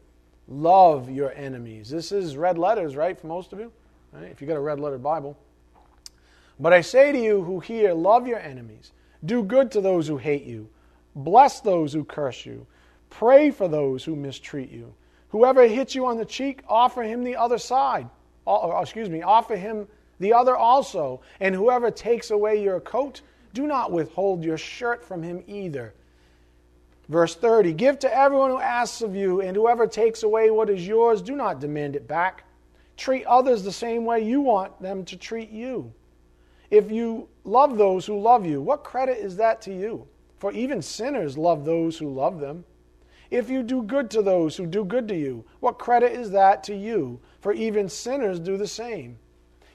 love your enemies. This is red letters, right, for most of you? Right? If you got a red letter Bible. But I say to you who hear, love your enemies. Do good to those who hate you. Bless those who curse you. Pray for those who mistreat you. Whoever hits you on the cheek, offer him the other side. Uh, or, excuse me, offer him the other also. And whoever takes away your coat, do not withhold your shirt from him either. Verse 30 Give to everyone who asks of you, and whoever takes away what is yours, do not demand it back. Treat others the same way you want them to treat you. If you love those who love you, what credit is that to you? For even sinners love those who love them. If you do good to those who do good to you, what credit is that to you? For even sinners do the same.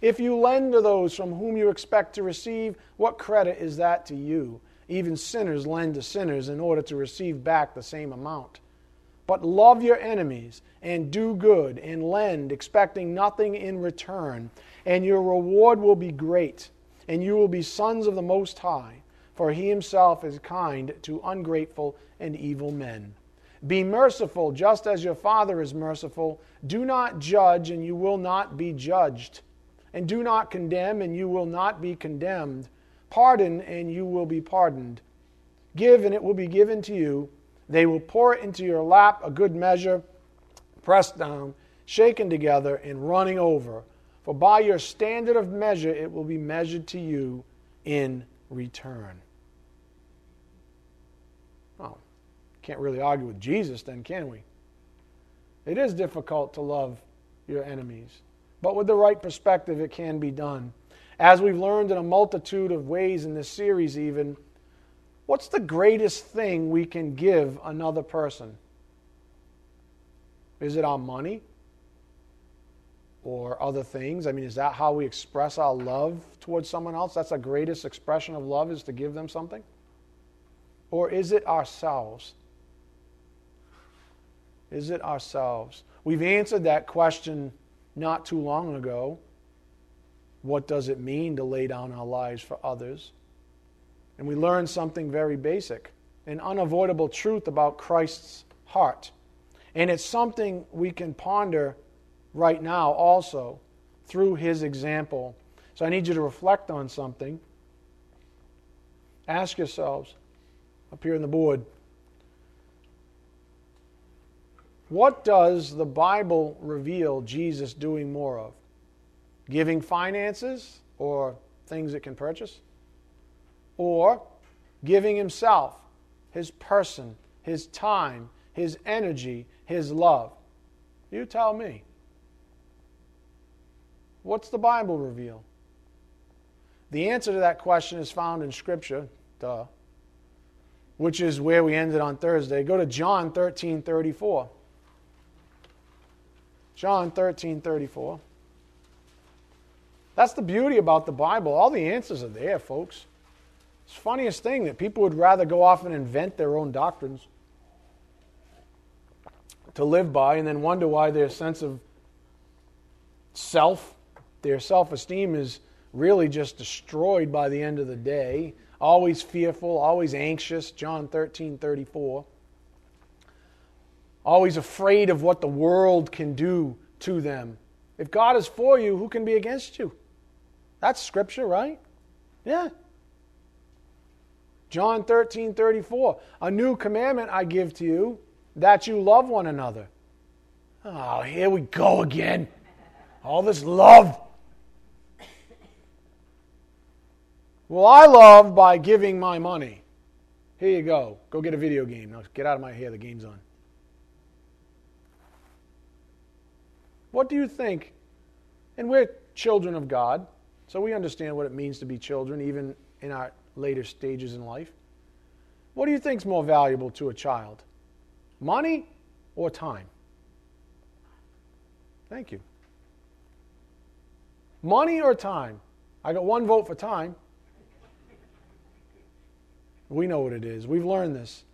If you lend to those from whom you expect to receive, what credit is that to you? Even sinners lend to sinners in order to receive back the same amount. But love your enemies and do good and lend, expecting nothing in return, and your reward will be great, and you will be sons of the Most High, for he himself is kind to ungrateful and evil men. Be merciful, just as your Father is merciful. Do not judge, and you will not be judged. And do not condemn, and you will not be condemned. Pardon, and you will be pardoned. Give, and it will be given to you. They will pour it into your lap, a good measure, pressed down, shaken together, and running over. For by your standard of measure it will be measured to you in return. Well, can't really argue with Jesus then, can we? It is difficult to love your enemies, but with the right perspective, it can be done. As we've learned in a multitude of ways in this series, even, what's the greatest thing we can give another person? Is it our money? Or other things? I mean, is that how we express our love towards someone else? That's the greatest expression of love is to give them something? Or is it ourselves? Is it ourselves? We've answered that question not too long ago. What does it mean to lay down our lives for others? And we learn something very basic. an unavoidable truth about Christ's heart. And it's something we can ponder right now also through his example. So I need you to reflect on something. Ask yourselves, up here on the board, what does the Bible reveal Jesus doing more of? Giving finances or things it can purchase? Or giving himself, his person, his time, his energy, his love? You tell me. What's the Bible reveal? The answer to that question is found in Scripture, duh, which is where we ended on Thursday. Go to John 13 34. John 13 34. That's the beauty about the Bible. All the answers are there, folks. It's the funniest thing that people would rather go off and invent their own doctrines to live by and then wonder why their sense of self their self esteem is really just destroyed by the end of the day. Always fearful, always anxious, John 13 34. Always afraid of what the world can do to them. If God is for you, who can be against you? That's scripture, right? Yeah. John 13 34. A new commandment I give to you, that you love one another. Oh, here we go again. All this love. Well, I love by giving my money. Here you go. Go get a video game. Now get out of my hair. The game's on. What do you think? And we're children of God, so we understand what it means to be children, even in our later stages in life. What do you think is more valuable to a child? Money or time? Thank you. Money or time? I got one vote for time. We know what it is. We've learned this.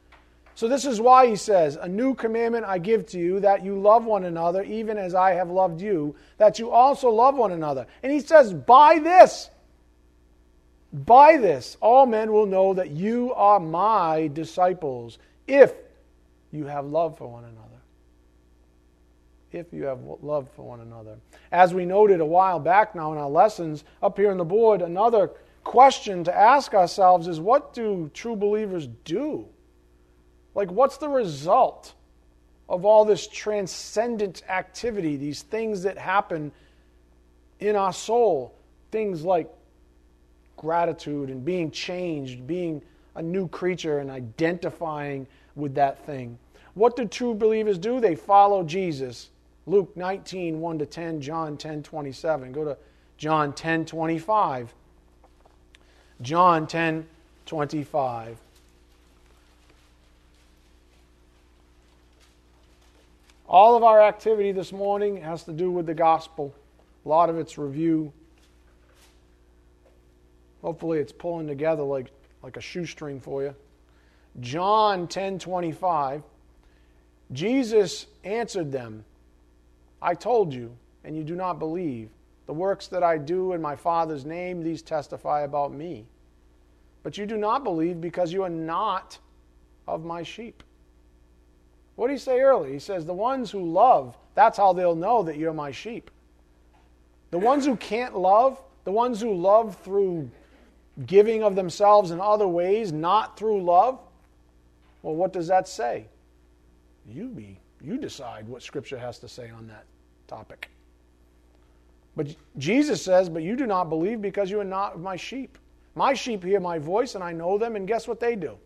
So, this is why he says, A new commandment I give to you, that you love one another, even as I have loved you, that you also love one another. And he says, By this, by this, all men will know that you are my disciples, if you have love for one another. If you have love for one another. As we noted a while back now in our lessons, up here on the board, another question to ask ourselves is what do true believers do? Like, what's the result of all this transcendent activity, these things that happen in our soul? Things like gratitude and being changed, being a new creature and identifying with that thing. What do true believers do? They follow Jesus. Luke 19, 1 to 10, John 10, 27. Go to John 10, 25. John 10 25. All of our activity this morning has to do with the gospel. A lot of it's review. Hopefully it's pulling together like, like a shoestring for you. John 10 25. Jesus answered them, I told you, and you do not believe. The works that I do in my Father's name, these testify about me. But you do not believe because you are not of my sheep. What did he say earlier? He says, The ones who love, that's how they'll know that you're my sheep. The ones who can't love, the ones who love through giving of themselves in other ways, not through love, well, what does that say? You be you decide what Scripture has to say on that topic. But Jesus says, But you do not believe because you are not my sheep. My sheep hear my voice, and I know them, and guess what they do?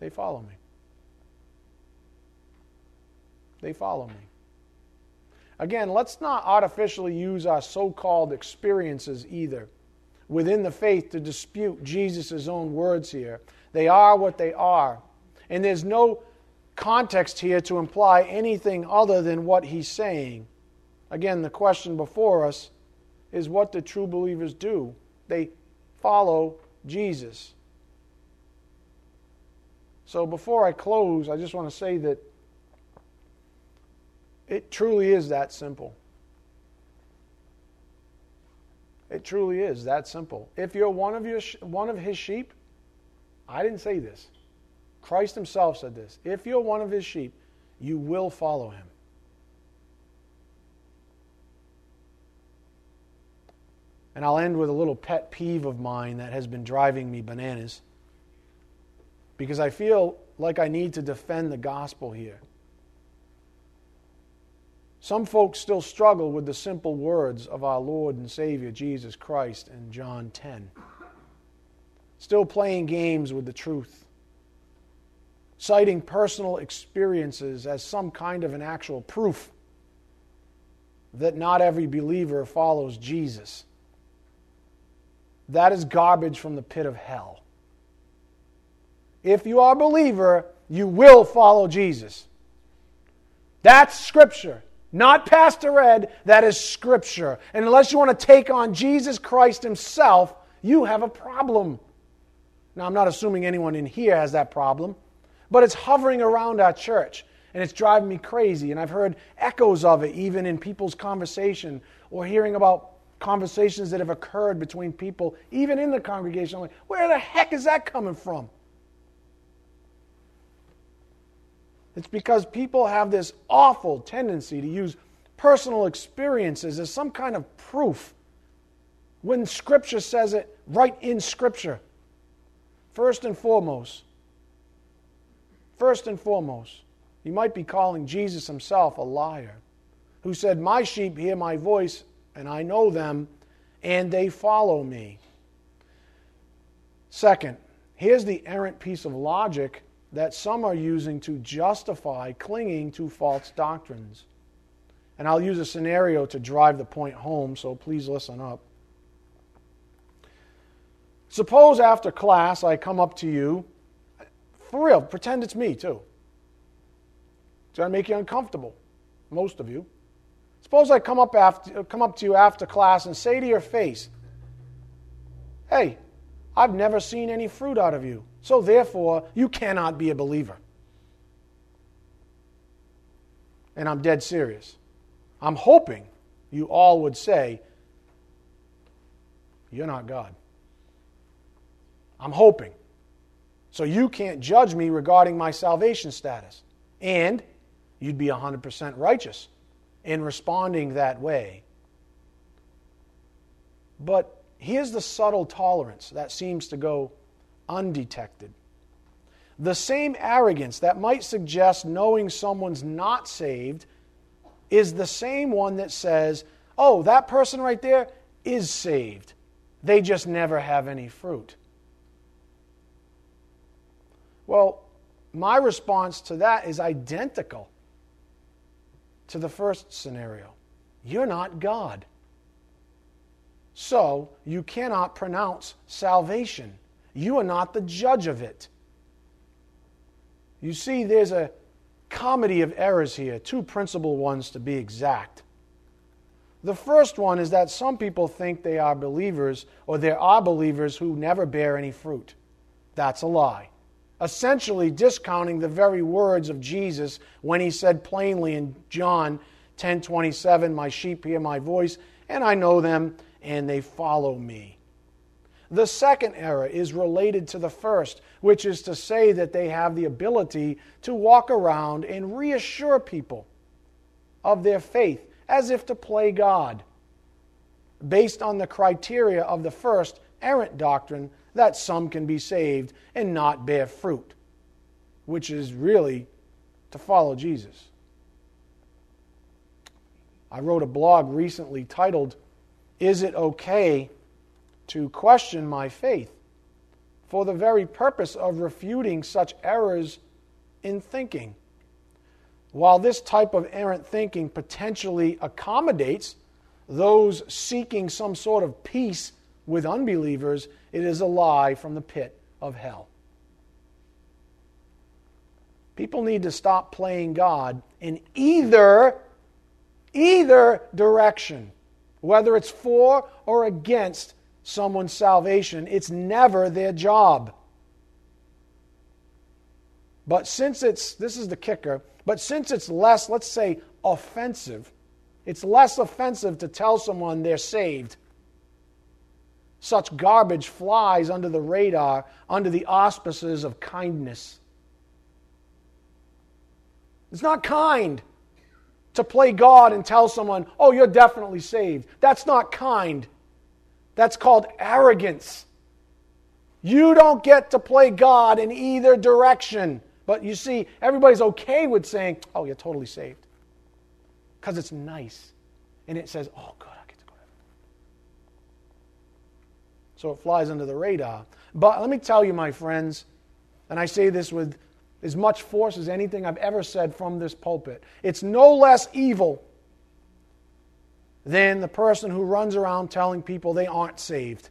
They follow me. They follow me. Again, let's not artificially use our so called experiences either within the faith to dispute Jesus' own words here. They are what they are. And there's no context here to imply anything other than what he's saying. Again, the question before us is what do true believers do? They follow Jesus. So before I close, I just want to say that it truly is that simple. It truly is that simple. If you're one of your one of his sheep, I didn't say this. Christ himself said this if you're one of his sheep, you will follow him. And I'll end with a little pet peeve of mine that has been driving me bananas because I feel like I need to defend the gospel here. Some folks still struggle with the simple words of our Lord and Savior Jesus Christ in John 10. Still playing games with the truth, citing personal experiences as some kind of an actual proof that not every believer follows Jesus. That is garbage from the pit of hell. If you are a believer, you will follow Jesus. That's Scripture. Not Pastor Ed, that is Scripture. And unless you want to take on Jesus Christ Himself, you have a problem. Now, I'm not assuming anyone in here has that problem, but it's hovering around our church and it's driving me crazy. And I've heard echoes of it even in people's conversation or hearing about conversations that have occurred between people, even in the congregation. I'm like, where the heck is that coming from? It's because people have this awful tendency to use personal experiences as some kind of proof when Scripture says it right in Scripture. First and foremost, first and foremost, you might be calling Jesus himself a liar who said, My sheep hear my voice, and I know them, and they follow me. Second, here's the errant piece of logic that some are using to justify clinging to false doctrines. And I'll use a scenario to drive the point home, so please listen up. Suppose after class I come up to you, for real, pretend it's me too. Going to make you uncomfortable, most of you. Suppose I come up, after, come up to you after class and say to your face, Hey, I've never seen any fruit out of you, so therefore you cannot be a believer. And I'm dead serious. I'm hoping you all would say, You're not God. I'm hoping. So you can't judge me regarding my salvation status. And you'd be 100% righteous in responding that way. But here's the subtle tolerance that seems to go undetected. The same arrogance that might suggest knowing someone's not saved is the same one that says, oh, that person right there is saved. They just never have any fruit. Well, my response to that is identical to the first scenario. You're not God. So you cannot pronounce salvation. You are not the judge of it. You see, there's a comedy of errors here, two principal ones to be exact. The first one is that some people think they are believers, or there are believers who never bear any fruit. That's a lie essentially discounting the very words of Jesus when he said plainly in John 10:27, "My sheep hear my voice, and I know them, and they follow me." The second error is related to the first, which is to say that they have the ability to walk around and reassure people of their faith as if to play God, based on the criteria of the first errant doctrine that some can be saved and not bear fruit, which is really to follow Jesus. I wrote a blog recently titled, Is It Okay to Question My Faith? for the very purpose of refuting such errors in thinking. While this type of errant thinking potentially accommodates those seeking some sort of peace with unbelievers, it is a lie from the pit of hell. People need to stop playing God in either either direction, whether it's for or against someone's salvation. It's never their job. But since it's this is the kicker, but since it's less, let's say offensive, it's less offensive to tell someone they're saved such garbage flies under the radar under the auspices of kindness It's not kind to play God and tell someone, oh, you're definitely saved. That's not kind. That's called arrogance. You don't get to play God in either direction. But you see, everybody's okay with saying, oh, you're totally saved. Because it's nice. And it says, oh, good, I get to go to heaven. So it flies under the radar. But let me tell you, my friends, and I say this with as much force as anything I've ever said from this pulpit. It's no less evil than the person who runs around telling people they aren't saved.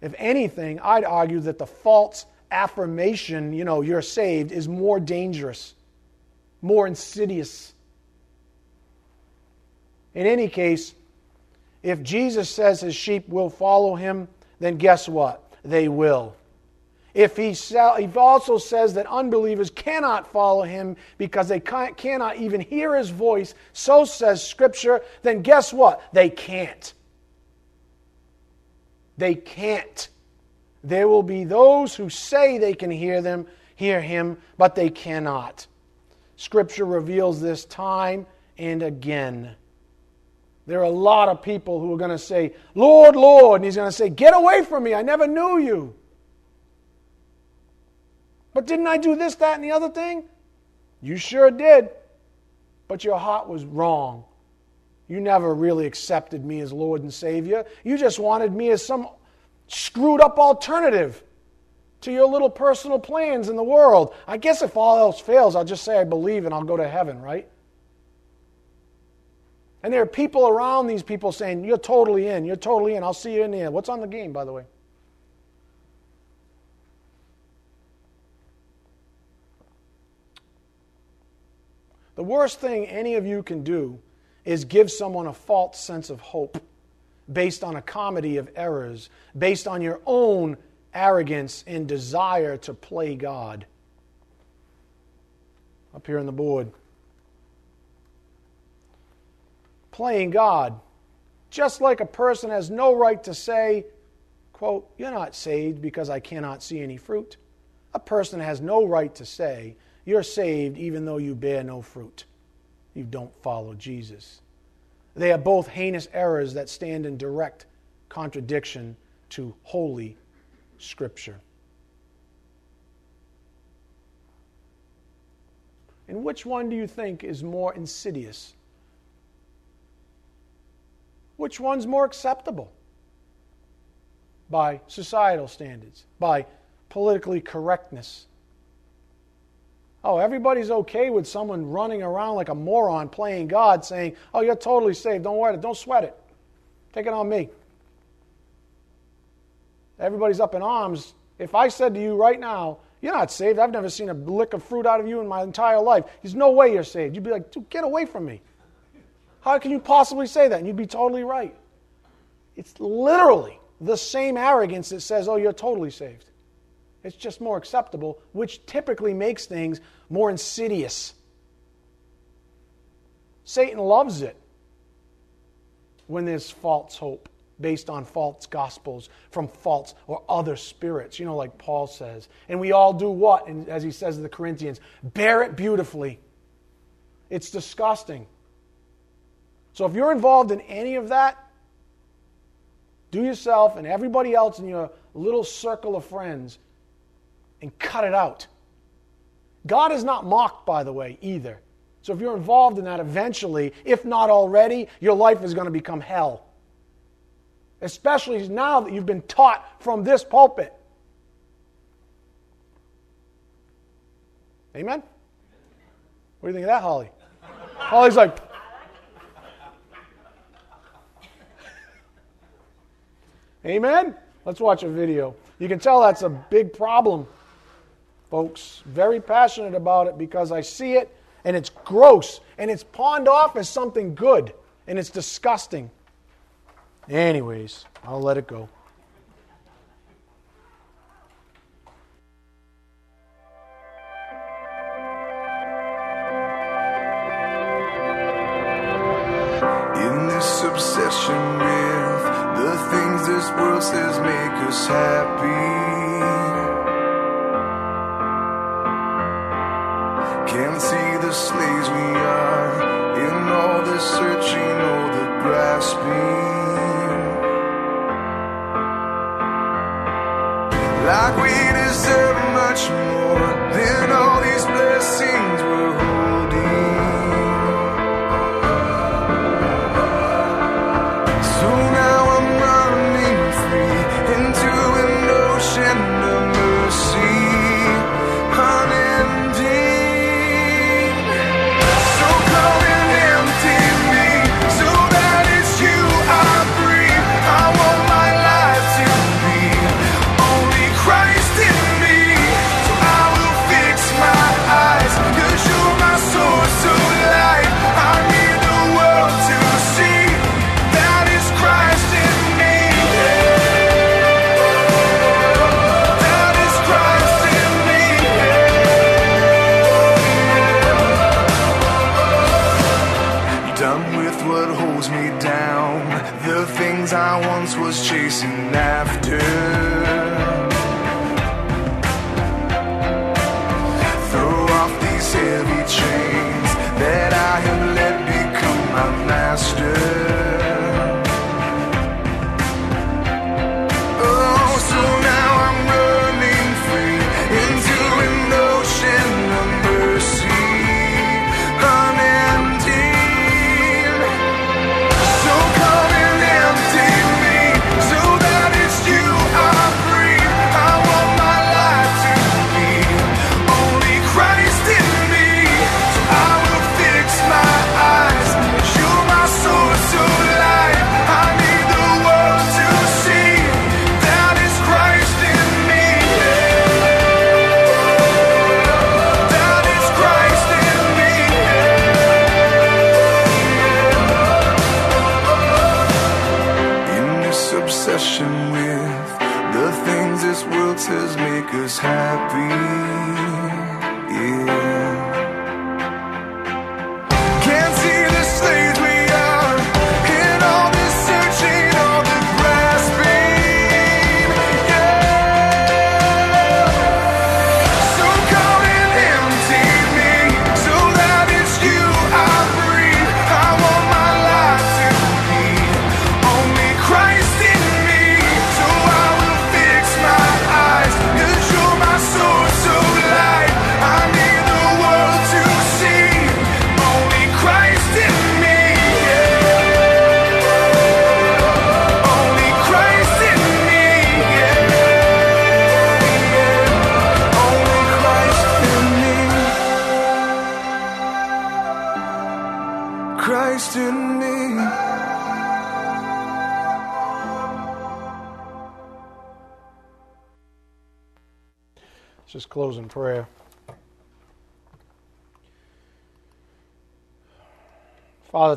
If anything, I'd argue that the false affirmation, you know, you're saved, is more dangerous, more insidious. In any case, if Jesus says his sheep will follow him, then guess what? They will. If he, he also says that unbelievers cannot follow him because they cannot even hear his voice, so says Scripture, then guess what? They can't. They can't. There will be those who say they can hear them, hear him, but they cannot. Scripture reveals this time and again. There are a lot of people who are going to say, Lord, Lord, and he's going to say, Get away from me, I never knew you. But didn't I do this, that, and the other thing? You sure did. But your heart was wrong. You never really accepted me as Lord and Savior. You just wanted me as some screwed up alternative to your little personal plans in the world. I guess if all else fails, I'll just say I believe and I'll go to heaven, right? And there are people around these people saying, You're totally in, you're totally in, I'll see you in the end. What's on the game, by the way? The worst thing any of you can do is give someone a false sense of hope based on a comedy of errors, based on your own arrogance and desire to play God. Up here on the board. Playing God. Just like a person has no right to say, quote, you're not saved because I cannot see any fruit. A person has no right to say, you're saved even though you bear no fruit. You don't follow Jesus. They are both heinous errors that stand in direct contradiction to holy Scripture. And which one do you think is more insidious? Which one's more acceptable by societal standards, by politically correctness? Oh, everybody's okay with someone running around like a moron playing God saying, Oh, you're totally saved. Don't worry, don't sweat it. Take it on me. Everybody's up in arms. If I said to you right now, You're not saved, I've never seen a lick of fruit out of you in my entire life. There's no way you're saved. You'd be like, Dude, get away from me. How can you possibly say that? And you'd be totally right. It's literally the same arrogance that says, Oh, you're totally saved. It's just more acceptable, which typically makes things more insidious. Satan loves it when there's false hope based on false gospels from false or other spirits, you know, like Paul says. And we all do what? And as he says to the Corinthians, bear it beautifully. It's disgusting. So if you're involved in any of that, do yourself and everybody else in your little circle of friends and cut it out. God is not mocked, by the way, either. So if you're involved in that eventually, if not already, your life is going to become hell. Especially now that you've been taught from this pulpit. Amen? What do you think of that, Holly? Holly's like, <laughs> Amen? Let's watch a video. You can tell that's a big problem folks. Very passionate about it because I see it and it's gross and it's pawned off as something good and it's disgusting. Anyways, I'll let it go. Can't see the slaves we are in all the searching, all the grasping. Like we deserve much more than all these blessings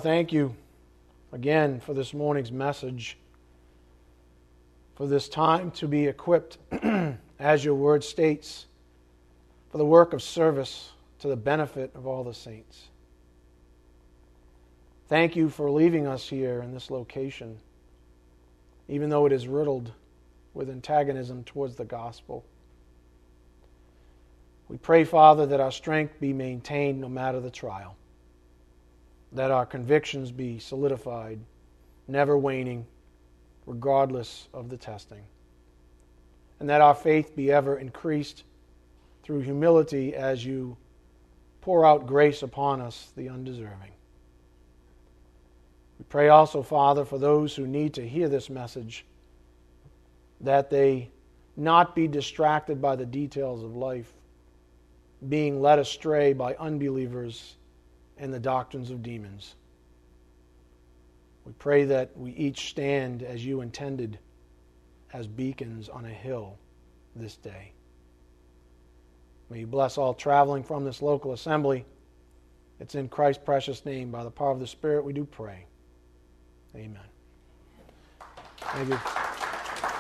thank you again for this morning's message, for this time to be equipped, <clears throat> as your word states, for the work of service to the benefit of all the saints. Thank you for leaving us here in this location, even though it is riddled with antagonism towards the gospel. We pray, Father, that our strength be maintained no matter the trial, that our convictions be solidified, never waning, regardless of the testing, and that our faith be ever increased through humility as you pour out grace upon us, the undeserving. We pray also, Father, for those who need to hear this message, that they not be distracted by the details of life, being led astray by unbelievers and the doctrines of demons. We pray that we each stand as you intended, as beacons on a hill this day. May you bless all traveling from this local assembly. It's in Christ's precious name, by the power of the Spirit, we do pray. Amen. Thank you.